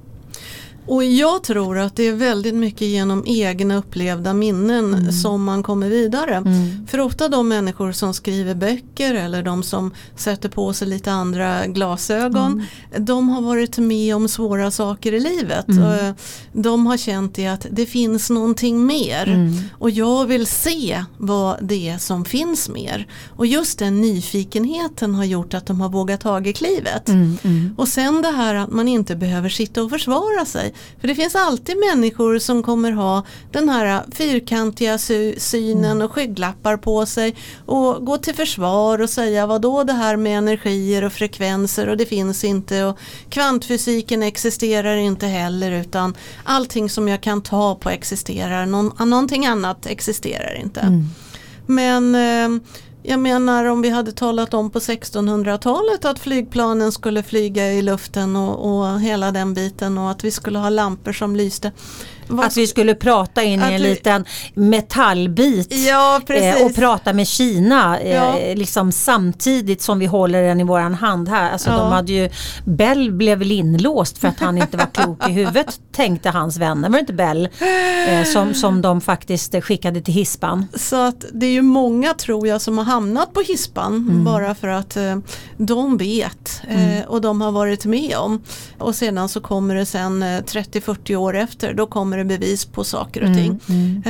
Och jag tror att det är väldigt mycket genom egna upplevda minnen som man kommer vidare. För ofta de människor som skriver böcker eller de som sätter på sig lite andra glasögon. De har varit med om svåra saker i livet. Och De har känt det att det finns någonting mer. Och jag vill se vad det är som finns mer. Och just den nyfikenheten har gjort att de har vågat taga klivet. Och sen det här att man inte behöver sitta och försvara sig. För det finns alltid människor som kommer ha den här fyrkantiga sy- synen och skygglappar på sig och gå till försvar och säga vad då det här med energier och frekvenser och det finns inte och kvantfysiken existerar inte heller utan allting som jag kan ta på existerar, Någon, någonting annat existerar inte. Men eh, jag menar om vi hade talat om på 1600-talet att flygplanen skulle flyga i luften och, och hela den biten och att vi skulle ha lampor som lyste. Vad Att vi skulle prata in i en vi- liten metallbit Ja, eh, och prata med Kina eh, Ja. liksom samtidigt som vi håller den i våran hand här. Alltså Ja. de hade ju, Bell blev väl inlåst för att han inte var klok i huvudet tänkte hans vänner. Var det inte Bell eh, som, som de faktiskt eh, skickade till hispan? Så att det är ju många tror jag som har hamnat på hispan Mm. bara för att eh, de vet eh, och de har varit med om. Och sedan så kommer det sen eh, 30-40 år efter då kommer det bevis på saker och ting.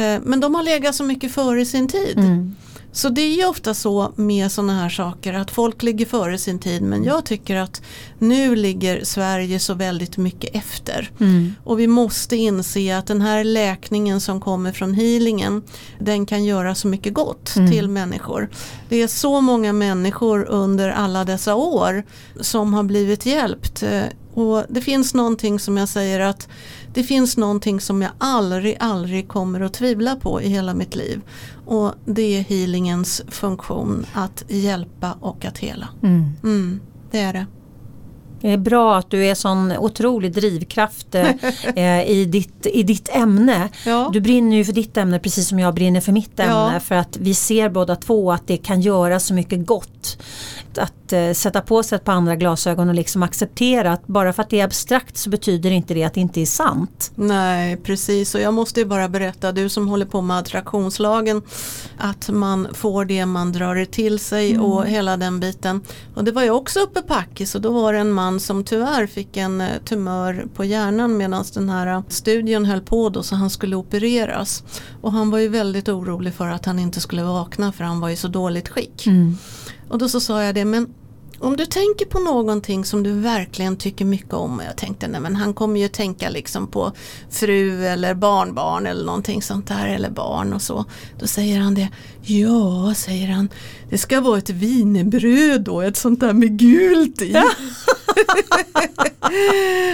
Eh, men de har legat så mycket före sin tid. Mm. Så det är ju ofta så med sådana här saker att folk ligger före sin tid men jag tycker att nu ligger Sverige så väldigt mycket efter. Mm. Och vi måste inse att den här läkningen som kommer från healingen den kan göra så mycket gott Mm. till människor. Det är så många människor under alla dessa år som har blivit hjälpt. Eh, Och det finns någonting som jag säger att det finns någonting som jag aldrig, aldrig kommer att tvivla på i hela mitt liv. Och det är healingens funktion att hjälpa och att hela. Mm. Mm, det är det. Det är bra att du är sån otrolig drivkraft eh, eh, i, ditt, i ditt ämne. Ja. Du brinner ju för ditt ämne precis som jag brinner för mitt ämne. Ja. För att vi ser båda två att det kan göra så mycket gott. Att eh, sätta på sig ett par andra glasögon och liksom acceptera att bara för att det är abstrakt så betyder inte det att det inte är sant. Nej precis och jag måste ju bara berätta, du som håller på med attraktionslagen, att man får det man drar till sig och hela den biten. Och det var jag också uppe på Ackis och då var det en man som tyvärr fick en eh, tumör på hjärnan medan den här studien höll på då så han skulle opereras. Och han var ju väldigt orolig för att han inte skulle vakna för han var i så dåligt skick. Och då så sa jag det, men om du tänker på någonting som du verkligen tycker mycket om. Och jag tänkte, nej men han kommer ju tänka liksom på fru eller barnbarn eller någonting sånt där. Eller barn och så. Då säger han det. Ja, säger han. Det ska vara ett wienerbröd då, ett sånt där med gult i.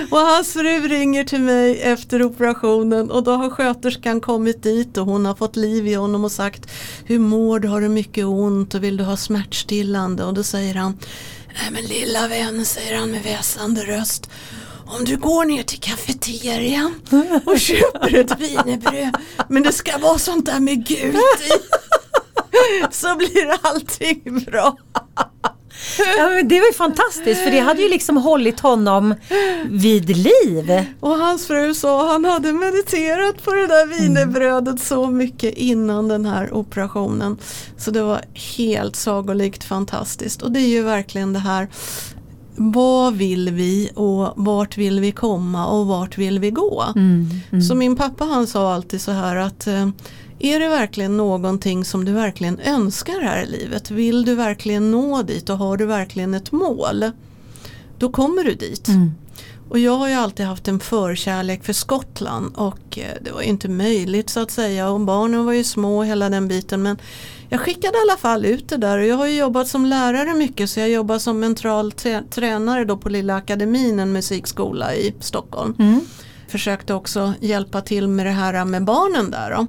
och hans fru ringer till mig efter operationen och då har sköterskan kommit dit och hon har fått liv i honom och sagt Hur mår du? Har du mycket ont och vill du ha smärtstillande? Och då säger han Nej men lilla vän, säger han med väsande röst om du går ner till kafeterian och köper ett wienerbröd men det ska vara sånt där med gult i så blir allting bra. Ja, men det var ju fantastiskt för det hade ju liksom hållit honom vid liv. Och hans fru sa han hade mediterat på det där wienerbrödet så mycket innan den här operationen. Så det var helt sagolikt fantastiskt. Och det är ju verkligen det här vad vill vi och vart vill vi komma och vart vill vi gå? Så min pappa han sa alltid så här att eh, är det verkligen någonting som du verkligen önskar här i livet? Vill du verkligen nå dit och har du verkligen ett mål? Då kommer du dit. Och jag har ju alltid haft en förkärlek för Skottland och eh, det var inte möjligt så att säga och barnen var ju små hela den biten men jag skickade i alla fall ut det där och jag har ju jobbat som lärare mycket så jag jobbar som mental trä- tränare då på Lilla Akademin, en musikskola i Stockholm. Försökte också hjälpa till med det här med barnen där då.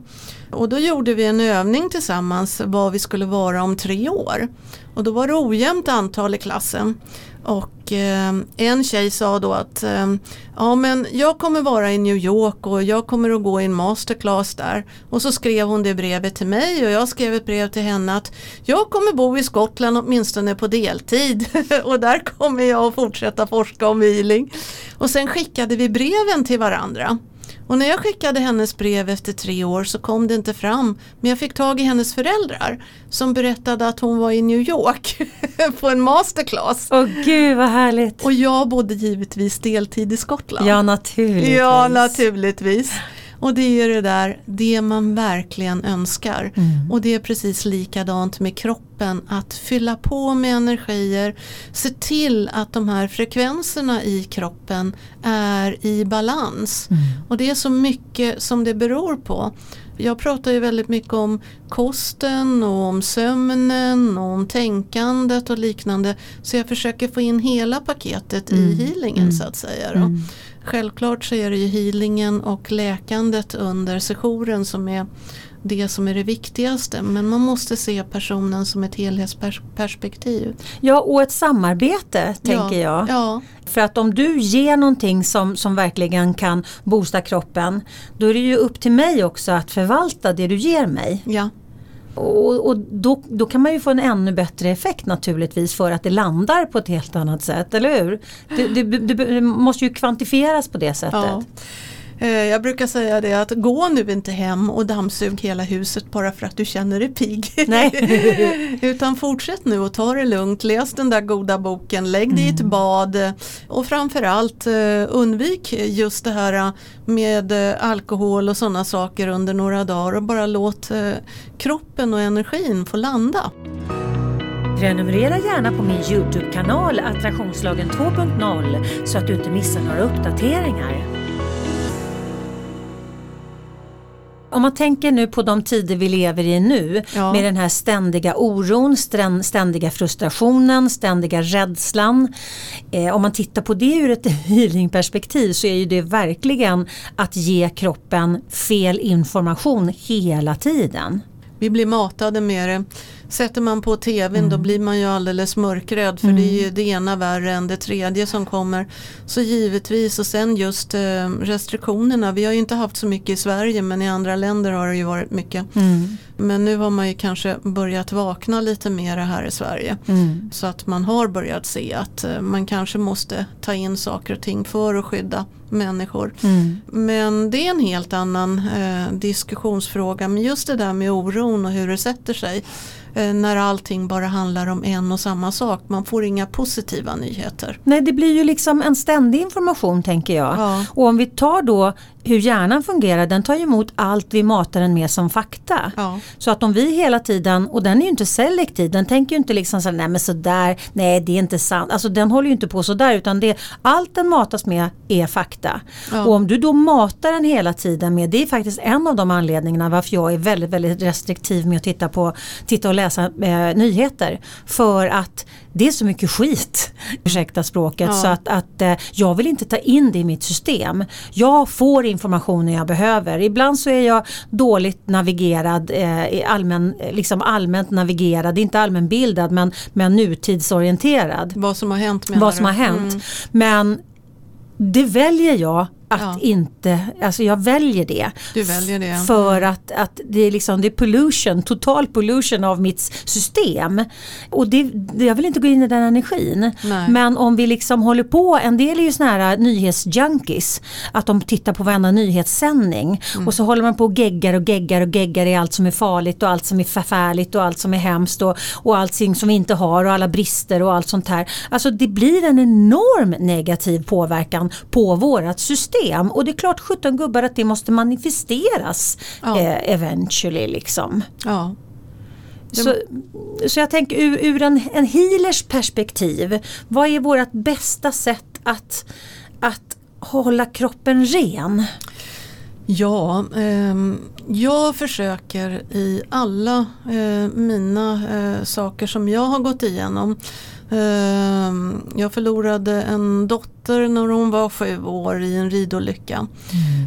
Och då gjorde vi en övning tillsammans vad vi skulle vara om tre år. Och då var det ojämnt antal i klassen. Och eh, en tjej sa då att eh, ja men jag kommer vara i New York och jag kommer att gå i en masterclass där. Och så skrev hon det brevet till mig och jag skrev ett brev till henne att jag kommer bo i Skottland åtminstone på deltid. och där kommer jag att fortsätta forska om healing. Och sen skickade vi breven till varandra. Och när jag skickade hennes brev efter tre år så kom det inte fram. Men jag fick tag i hennes föräldrar som berättade att hon var i New York på en masterclass. Åh gud vad härligt. Och jag bodde givetvis deltid i Skottland. Ja naturligtvis. Ja, naturligtvis. Och det är det där, det man verkligen önskar. Och det är precis likadant med kroppen, att fylla på med energier, se till att de här frekvenserna i kroppen är i balans. Och det är så mycket som det beror på. Jag pratar ju väldigt mycket om kosten och om sömnen och om tänkandet och liknande. Så jag försöker få in hela paketet i healingen så att säga. Självklart så är det ju healingen och läkandet under sessionen som är det som är det viktigaste. Men man måste se personen som ett helhetsperspektiv. Ja och ett samarbete tänker jag. Ja, För att om du ger någonting som, som verkligen kan boosta kroppen då är det ju upp till mig också att förvalta det du ger mig. Ja. Och, och då, då kan man ju få en ännu bättre effekt naturligtvis för att det landar på ett helt annat sätt, eller hur? Det, det, det måste ju kvantifieras på det sättet. Ja. Eh, jag brukar säga det att gå nu inte hem och dammsug hela huset bara för att du känner dig pigg. Nej. Utan fortsätt nu och ta det lugnt, läs den där goda boken, lägg dig i ett Mm. bad och framförallt eh, undvik just det här med eh, alkohol och sådana saker under några dagar och bara låt kroppen och energin få landa. Prenumerera gärna på min Youtube-kanal Attraktionslagen 2.0 så att du inte missar några uppdateringar. Om man tänker nu på de tider vi lever i nu Ja. med den här ständiga oron, stän- ständiga frustrationen, ständiga rädslan. Eh, om man tittar på det ur ett healingperspektiv så är ju det verkligen att ge kroppen fel information hela tiden. Vi blir matade med det. Sätter man på tvn Mm. då blir man ju alldeles mörkrädd för det är ju det ena värre än det tredje som kommer. Så givetvis och sen just eh, restriktionerna. Vi har ju inte haft så mycket i Sverige men i andra länder har det ju varit mycket. Men nu har man ju kanske börjat vakna lite mer här i Sverige. Mm. Så att man har börjat se att eh, man kanske måste ta in saker och ting för att skydda människor. Mm. Men det är en helt annan eh, diskussionsfråga. Men just det där med oron och hur det sätter sig. Eh, när allting bara handlar om en och samma sak. Man får inga positiva nyheter. Nej det blir ju liksom en ständig information tänker jag. Ja. Och om vi tar då hur hjärnan fungerar, den tar emot allt vi matar den med som fakta. Ja. Så att om vi hela tiden, och den är ju inte selektiv, den tänker ju inte liksom så nej men sådär, nej det är inte sant. Alltså den håller ju inte på sådär utan det, allt den matas med är fakta. Ja. Och om du då matar den hela tiden med, det är faktiskt en av de anledningarna varför jag är väldigt, väldigt restriktiv med att titta, på, titta och läsa eh, nyheter. För att det är så mycket skit, ursäkta språket, Ja. så att, att eh, jag vill inte ta in det i mitt system. Jag får informationen jag behöver. Ibland så är jag dåligt navigerad, eh, allmän, liksom allmänt navigerad, inte allmänbildad men, men nutidsorienterad. Vad som har hänt menar Vad som du? har hänt. Mm. Men det väljer jag att Ja. inte, alltså jag väljer det. Du väljer det. För att, att det, är liksom, det är pollution, total pollution av mitt system. Och det, jag vill inte gå in i den energin. Nej. Men om vi liksom håller på, en del är ju såna här nyhetsjunkies. Att de tittar på varenda nyhetssändning. Mm. Och så håller man på och geggar och geggar och geggar i allt som är farligt och allt som är förfärligt och allt som är hemskt och, och allting som vi inte har och alla brister och allt sånt här. Alltså det blir en enorm negativ påverkan på vårat system. Och det är klart 17 gubbar att det måste manifesteras Ja. eh, eventually liksom. Ja. Så, så jag tänker ur, ur en, en healers perspektiv, vad är vårt bästa sätt att, att hålla kroppen ren? Ja, ehm, jag försöker i alla eh, mina eh, saker som jag har gått igenom. Ehm, jag förlorade en dotter när hon var sju år i en ridolycka.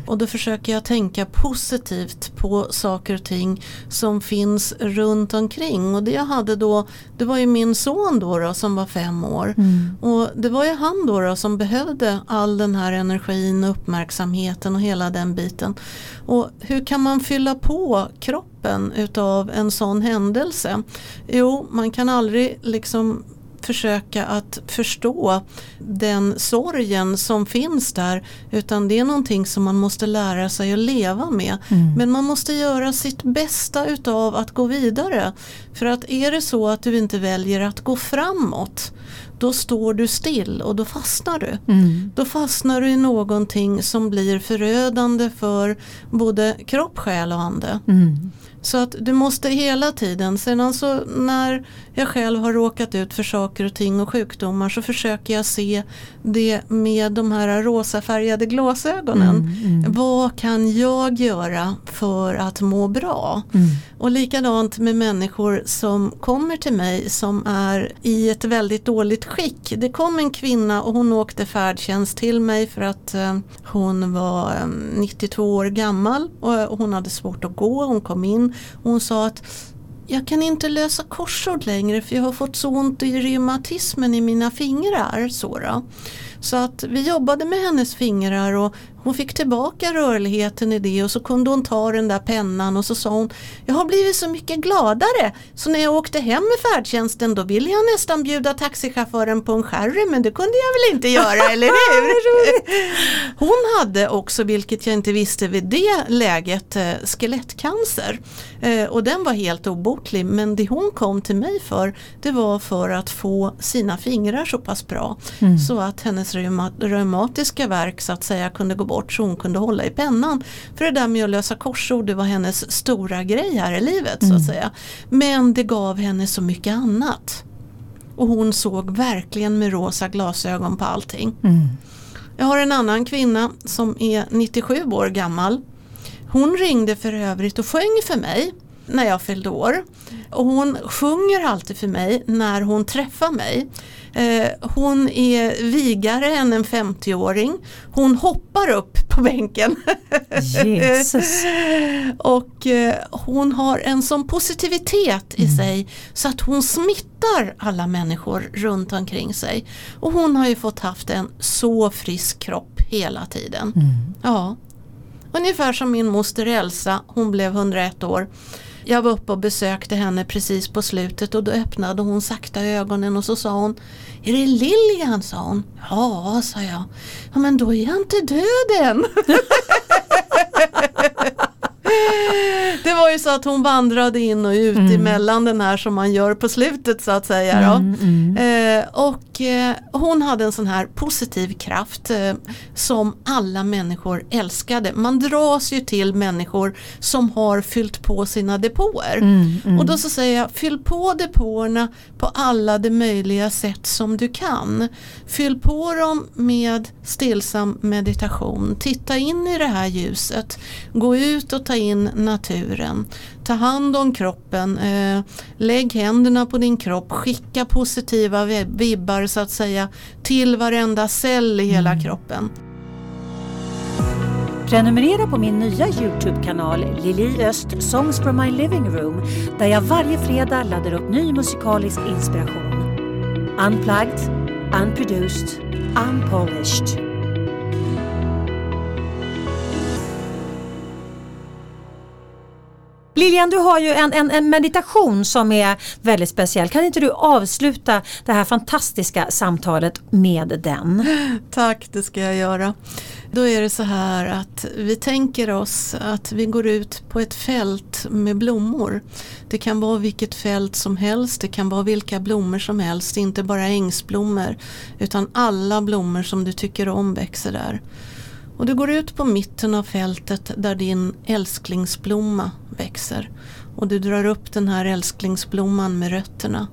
Och då försöker jag tänka positivt på saker och ting som finns runt omkring. Och det jag hade då, det var ju min son då, då som var fem år. Och det var ju han då, då som behövde all den här energin och uppmärksamheten och hela den biten. Och hur kan man fylla på kroppen utav en sån händelse? Jo, man kan aldrig liksom försöka att förstå den sorgen som finns där utan det är någonting som man måste lära sig att leva med. Men man måste göra sitt bästa utav att gå vidare. För att är det så att du inte väljer att gå framåt då står du still och då fastnar du. Mm. Då fastnar du i någonting som blir förödande för både kropp, själ och ande. Mm. Så att du måste hela tiden, sedan så när jag själv har råkat ut för saker och ting och sjukdomar så försöker jag se det med de här rosafärgade glasögonen. Mm. Vad kan jag göra för att må bra? Mm. Och likadant med människor som kommer till mig som är i ett väldigt dåligt skick. Det kom en kvinna och hon åkte färdtjänst till mig för att eh, hon var eh, 92 år gammal och och hon hade svårt att gå. Hon kom in och hon sa att jag kan inte lösa korsord längre för jag har fått så ont i reumatismen i mina fingrar. Så då. Så att vi jobbade med hennes fingrar och hon fick tillbaka rörligheten i det och så kunde hon ta den där pennan och så sa hon Jag har blivit så mycket gladare så när jag åkte hem med färdtjänsten då ville jag nästan bjuda taxichauffören på en sherry men det kunde jag väl inte göra, eller hur? Hon hade också, vilket jag inte visste vid det läget, eh, skelettcancer. Eh, och den var helt obotlig men det hon kom till mig för det var för att få sina fingrar så pass bra mm. så att hennes reumatiska verk så att säga kunde gå bort så hon kunde hålla i pennan. För det där med att lösa korsord det var hennes stora grej här i livet mm. så att mm. säga. Men det gav henne så mycket annat. Och hon såg verkligen med rosa glasögon på allting. Mm. Jag har en annan kvinna som är 97 år gammal. Hon ringde för övrigt och sjöng för mig när jag fyllde år. Och hon sjunger alltid för mig när hon träffar mig. Eh, hon är vigare än en 50-åring. Hon hoppar upp på bänken. Jesus. och eh, hon har en sån positivitet i mm. sig så att hon smittar alla människor runt omkring sig. Och hon har ju fått haft en så frisk kropp hela tiden. Mm. Ja. Ungefär som min moster Elsa, hon blev 101 år. Jag var uppe och besökte henne precis på slutet och då öppnade hon sakta ögonen och så sa hon är det Lilian? sa hon. Ja, sa jag. Ja men då är jag inte död än. det var ju så att hon vandrade in och ut mm. emellan den här som man gör på slutet så att säga. Mm, mm. Eh, och eh, hon hade en sån här positiv kraft eh, som alla människor älskade. Man dras ju till människor som har fyllt på sina depåer. Mm, mm. Och då så säger jag, fyll på depåerna på alla de möjliga sätt som du kan. Fyll på dem med stillsam meditation. Titta in i det här ljuset. Gå ut och ta in naturen. Ta hand om kroppen, eh, lägg händerna på din kropp, skicka positiva vibbar så att säga till varenda cell i hela mm. kroppen. Prenumerera på min nya Youtube-kanal Lili Öst Songs from my living room där jag varje fredag laddar upp ny musikalisk inspiration. Unplugged, unproduced, unpolished. Lilian, du har ju en, en, en, meditation som är väldigt speciell. Kan inte du avsluta det här fantastiska samtalet med den? Tack, det ska jag göra. Då är det så här att vi tänker oss att vi går ut på ett fält med blommor. Det kan vara vilket fält som helst, det kan vara vilka blommor som helst, inte bara ängsblommor utan alla blommor som du tycker om växer där. Och du går ut på mitten av fältet där din älsklingsblomma växer. Och du drar upp den här älsklingsblomman med rötterna.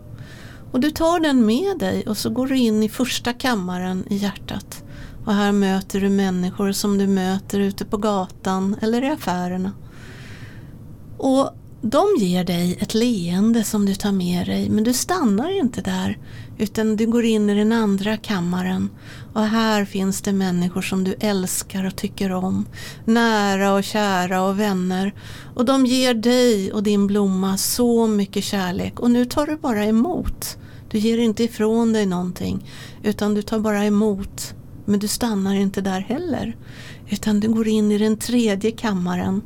Och du tar den med dig och så går du in i första kammaren i hjärtat. Och här möter du människor som du möter ute på gatan eller i affärerna. Och de ger dig ett leende som du tar med dig men du stannar inte där utan du går in i den andra kammaren och här finns det människor som du älskar och tycker om. Nära och kära och vänner. Och de ger dig och din blomma så mycket kärlek och nu tar du bara emot. Du ger inte ifrån dig någonting utan du tar bara emot. Men du stannar inte där heller. Utan du går in i den tredje kammaren.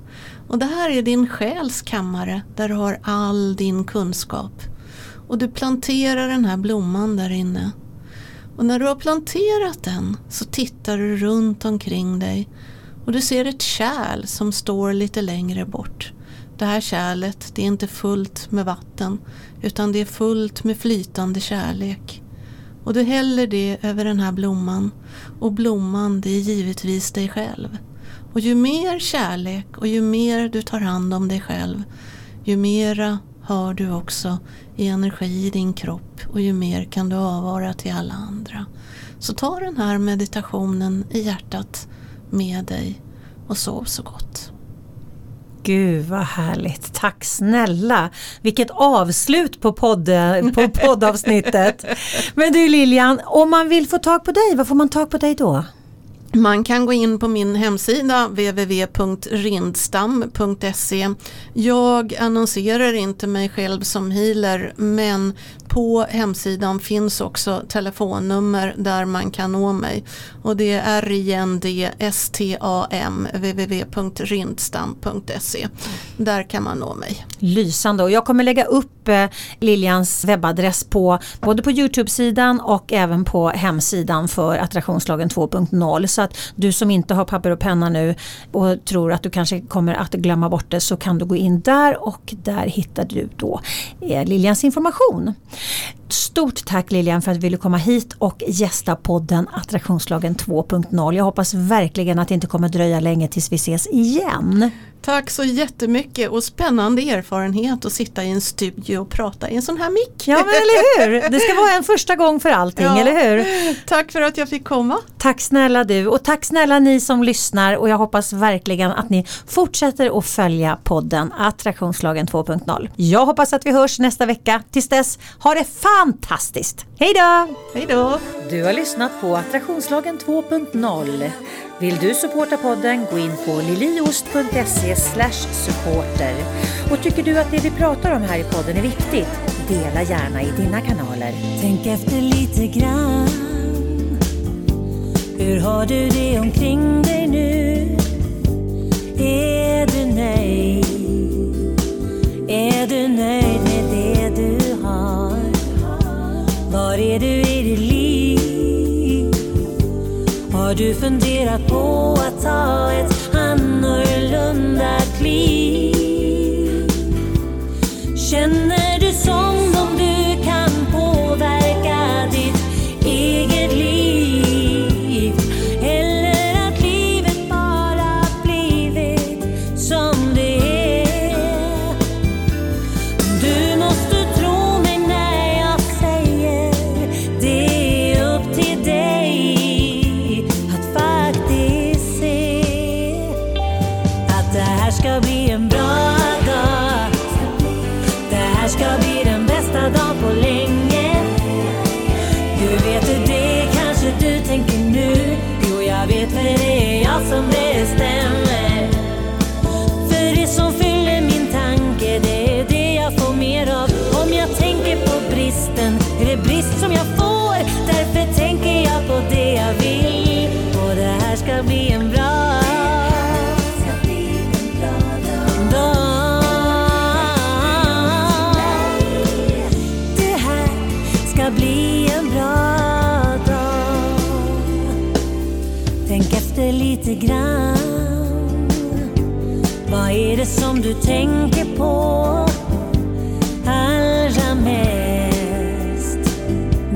Och det här är din själs kammare där du har all din kunskap. Och du planterar den här blomman där inne. Och när du har planterat den så tittar du runt omkring dig och du ser ett kärl som står lite längre bort. Det här kärlet det är inte fullt med vatten utan det är fullt med flytande kärlek. Och du häller det över den här blomman och blomman det är givetvis dig själv. Och ju mer kärlek och ju mer du tar hand om dig själv ju mera hör du också i energi i din kropp och ju mer kan du avvara till alla andra. Så ta den här meditationen i hjärtat med dig och sov så gott. Gud vad härligt, tack snälla! Vilket avslut på, podd, på poddavsnittet. Men du Lilian, om man vill få tag på dig, var får man tag på dig då? Man kan gå in på min hemsida www.rindstam.se. Jag annonserar inte mig själv som healer men på hemsidan finns också telefonnummer där man kan nå mig. Och det är RINDSTAM www.rindstam.se. Där kan man nå mig. Lysande och jag kommer lägga upp eh, Liljans webbadress på både på Youtube-sidan och även på hemsidan för Attraktionslagen 2.0 så att du som inte har papper och penna nu och tror att du kanske kommer att glömma bort det så kan du gå in där och där hittar du då eh, Liljans information. Stort tack Lilian för att du ville komma hit och gästa podden Attraktionslagen 2.0. Jag hoppas verkligen att det inte kommer dröja länge tills vi ses igen. Tack så jättemycket och spännande erfarenhet att sitta i en studio och prata i en sån här mick. Ja men eller hur, det ska vara en första gång för allting, ja. eller hur? Tack för att jag fick komma. Tack snälla du och tack snälla ni som lyssnar och jag hoppas verkligen att ni fortsätter att följa podden Attraktionslagen 2.0. Jag hoppas att vi hörs nästa vecka. Tills dess, ha det fantastiskt! Hej då! Hej då! Du har lyssnat på Attraktionslagen 2.0 vill du supporta podden, gå in på liliost.se supporter. Och tycker du att det vi pratar om här i podden är viktigt, dela gärna i dina kanaler. Tänk efter lite grann. Hur har du det omkring dig nu? Är du nöjd? Är du nöjd med det du har? Var är du i ditt liv? Du funderat på att ta ett annorlunda kliv? Känner du som grann. Vad är det som du tänker på allra mest?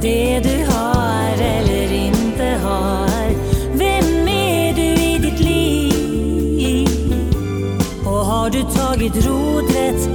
Det du har eller inte har. Vem är du i ditt liv? Och har du tagit rodret